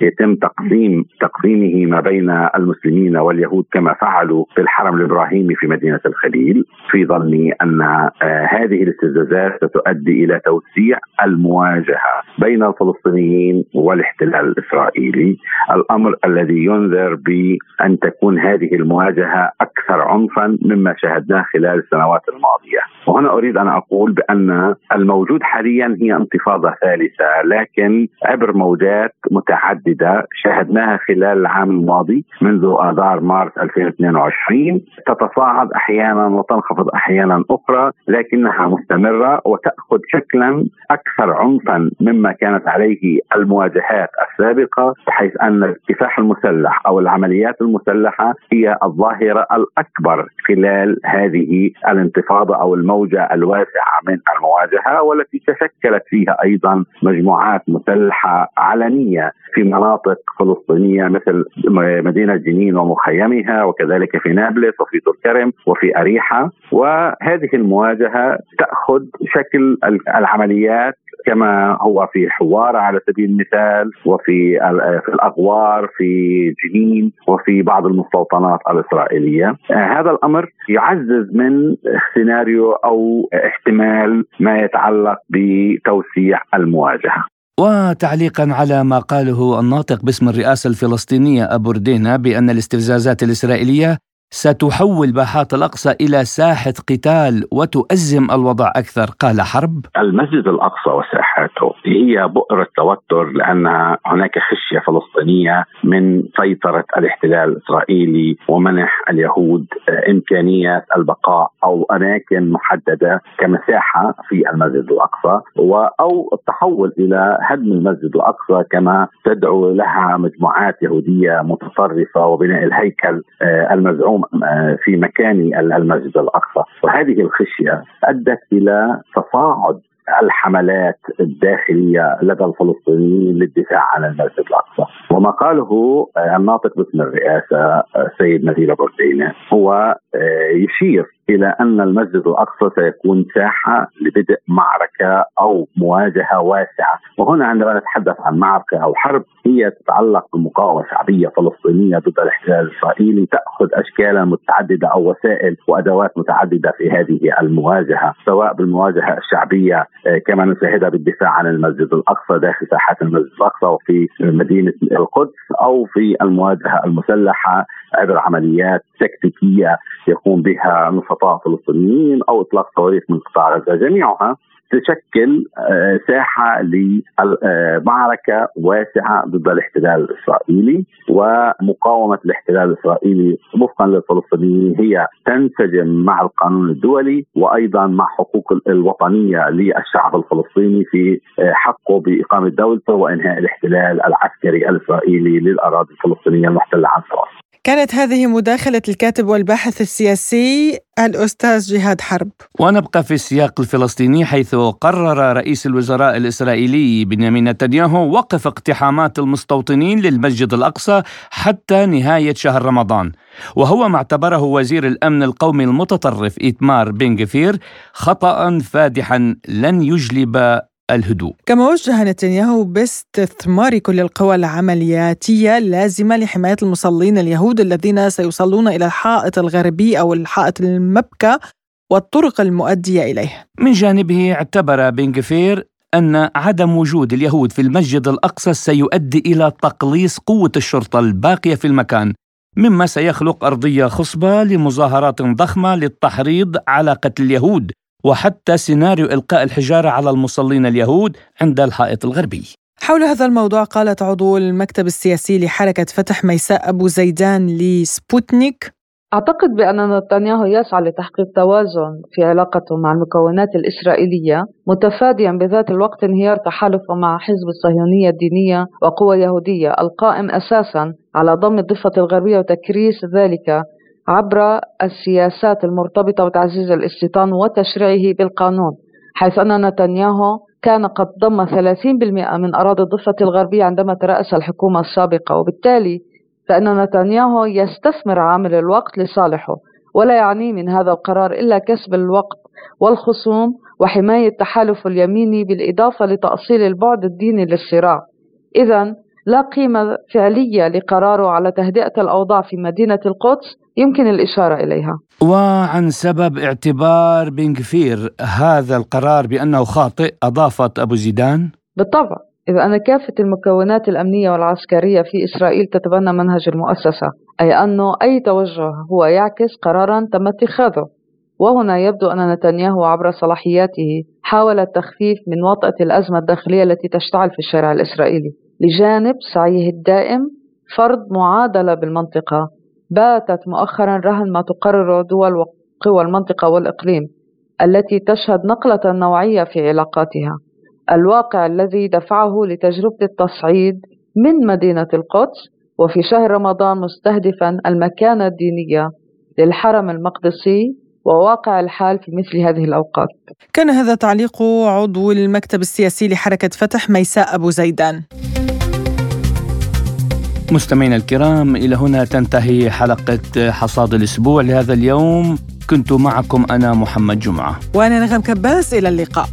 يتم تقسيم تقسيمه ما بين المسلمين واليهود كما فعلوا في الحرم الإبراهيمي في مدينة الخليل في ظني أن هذه الاستفزازات ستؤدي إلى توسيع المواجهة بين الفلسطينيين والاحتلال الإسرائيلي، الأمر الذي ينذر بأن تكون هذه المواجهة أكثر عنفا مما شاهدناه خلال السنوات الماضية، وهنا أريد أن أقول بأن الموجود حاليا هي انتفاضة ثالثة، لكن عبر موجات متعددة شاهدناها خلال العام الماضي منذ آذار مارس 2022 تتصاعد أحيانا وتنخفض أحيانا أخرى لكنها مستمرة وتأخذ شكلا أكثر عنفا مما كانت عليه المواجهات السابقة بحيث أن الكفاح المسلح أو العمليات المسلحة هي الظاهرة الأكبر خلال هذه الانتفاضة أو الموجة الواسعة من المواجهة والتي تشكلت فيها أيضا مجموعات مسلحة علنية في مناطق فلسطينية مثل مدينة جنين ومخيمها وكذلك في نابلس وفي طول وفي أريحة. وهذه المواجهة تأخذ شكل العمليات كما هو في حوارة على سبيل المثال وفي في الأغوار في جنين وفي بعض المستوطنات الإسرائيلية. هذا الأمر يعزز من سيناريو أو احتمال ما يتعلق بتوسيع المواجهة. وتعليقا على ما قاله الناطق باسم الرئاسة الفلسطينية أبو ردينا بأن الاستفزازات الإسرائيلية ستحول باحات الأقصى إلى ساحة قتال وتؤزم الوضع أكثر قال حرب. المسجد الأقصى وساحاته هي بؤرة توتر لأن هناك خشية فلسطينية من سيطرة الاحتلال الإسرائيلي ومنح اليهود امكانيه البقاء أو أماكن محددة كمساحة في المسجد الأقصى أو التحول إلى هدم المسجد الأقصى كما تدعو لها مجموعات يهودية متطرفة وبناء الهيكل المزعوم. آه، في مكان المسجد الأقصى. وهذه الخشية أدت إلى تصاعد الحملات الداخلية لدى الفلسطينيين للدفاع عن المسجد الأقصى. وما قاله آه، الناطق باسم الرئاسة السيد آه، نذير بردينه هو يشير إلى أن المسجد الأقصى سيكون ساحة لبدء معركة أو مواجهة واسعة، وهنا عندما نتحدث عن معركة أو حرب هي تتعلق بمقاومة شعبية فلسطينية ضد الاحتلال الإسرائيلي. تأخذ اشكالا متعددة أو وسائل وأدوات متعددة في هذه المواجهة، سواء بالمواجهة الشعبية آه، كما نشاهدها بالدفاع عن المسجد الأقصى داخل ساحات المسجد الأقصى وفي مدينة القدس أو في المواجهة المسلحة عبر عمليات تكتيكية يقوم بها نشطاء فلسطينيين أو إطلاق صواريخ من قطاع غزة جميعها تشكل آه، ساحة لمعركة واسعة ضد الاحتلال الإسرائيلي ومقاومة الاحتلال الإسرائيلي وفقا للفلسطينيين هي تنسجم مع القانون الدولي وأيضا مع حقوق الوطنية للشعب الفلسطيني في آه، حقه بإقامة دولته وإنهاء الاحتلال العسكري الإسرائيلي للأراضي الفلسطينية المحتلة عن فلسطين. كانت هذه مداخلة الكاتب والباحث السياسي الأستاذ جهاد حرب. ونبقى في السياق الفلسطيني حيث قرر رئيس الوزراء الإسرائيلي بنيامين نتنياهو وقف اقتحامات المستوطنين للمسجد الأقصى حتى نهاية شهر رمضان. وهو ما اعتبره وزير الأمن القومي المتطرف إيتمار بن خطأ فادحا لن يجلب الهدوء. كما وجه نتنياهو باستثمار كل القوى العملياتية اللازمة لحماية المصلين اليهود الذين سيصلون إلى الحائط الغربي أو الحائط المبكى والطرق المؤدية إليه. من جانبه اعتبر بن جفير أن عدم وجود اليهود في المسجد الأقصى سيؤدي إلى تقليص قوة الشرطة الباقية في المكان مما سيخلق أرضية خصبة لمظاهرات ضخمة للتحريض على قتل اليهود. وحتى سيناريو إلقاء الحجارة على المصلين اليهود عند الحائط الغربي. حول هذا الموضوع قالت عضو المكتب السياسي لحركة فتح ميساء أبو زيدان لسبوتنيك. أعتقد بأن نتنياهو يسعى لتحقيق توازن في علاقته مع المكونات الإسرائيلية متفاديا بذات الوقت انهيار تحالفه مع حزب الصهيونية الدينية وقوى يهودية القائم أساسا على ضم الضفة الغربية وتكريس ذلك عبر السياسات المرتبطة بتعزيز الاستيطان وتشريعه بالقانون حيث أن نتنياهو كان قد ضم 30% من أراضي الضفة الغربية عندما ترأس الحكومة السابقة وبالتالي فإن نتنياهو يستثمر عامل الوقت لصالحه ولا يعني من هذا القرار إلا كسب الوقت والخصوم وحماية تحالف اليميني بالإضافة لتأصيل البعد الديني للصراع. إذا لا قيمة فعلية لقراره على تهدئة الأوضاع في مدينة القدس يمكن الإشارة إليها. وعن سبب اعتبار بن كفير هذا القرار بأنه خاطئ أضافت أبو زيدان. بالطبع إذ أن كافة المكونات الأمنية والعسكرية في إسرائيل تتبنى منهج المؤسسة أي أنه أي توجه هو يعكس قرارا تم اتخاذه. وهنا يبدو أن نتنياهو عبر صلاحياته حاول التخفيف من وطأة الأزمة الداخلية التي تشتعل في الشارع الإسرائيلي. لجانب سعيه الدائم فرض معادلة بالمنطقة. باتت مؤخرا رهن ما تقرره دول وقوى المنطقة والإقليم التي تشهد نقلة نوعية في علاقاتها. الواقع الذي دفعه لتجربة التصعيد من مدينة القدس وفي شهر رمضان مستهدفا المكانة الدينية للحرم المقدسي وواقع الحال في مثل هذه الأوقات. كان هذا تعليق عضو المكتب السياسي لحركة فتح ميساء أبو زيدان. مستمعينا الكرام إلى هنا تنتهي حلقة حصاد الأسبوع لهذا اليوم. كنت معكم أنا محمد جمعة. وأنا نغم كباس إلى اللقاء.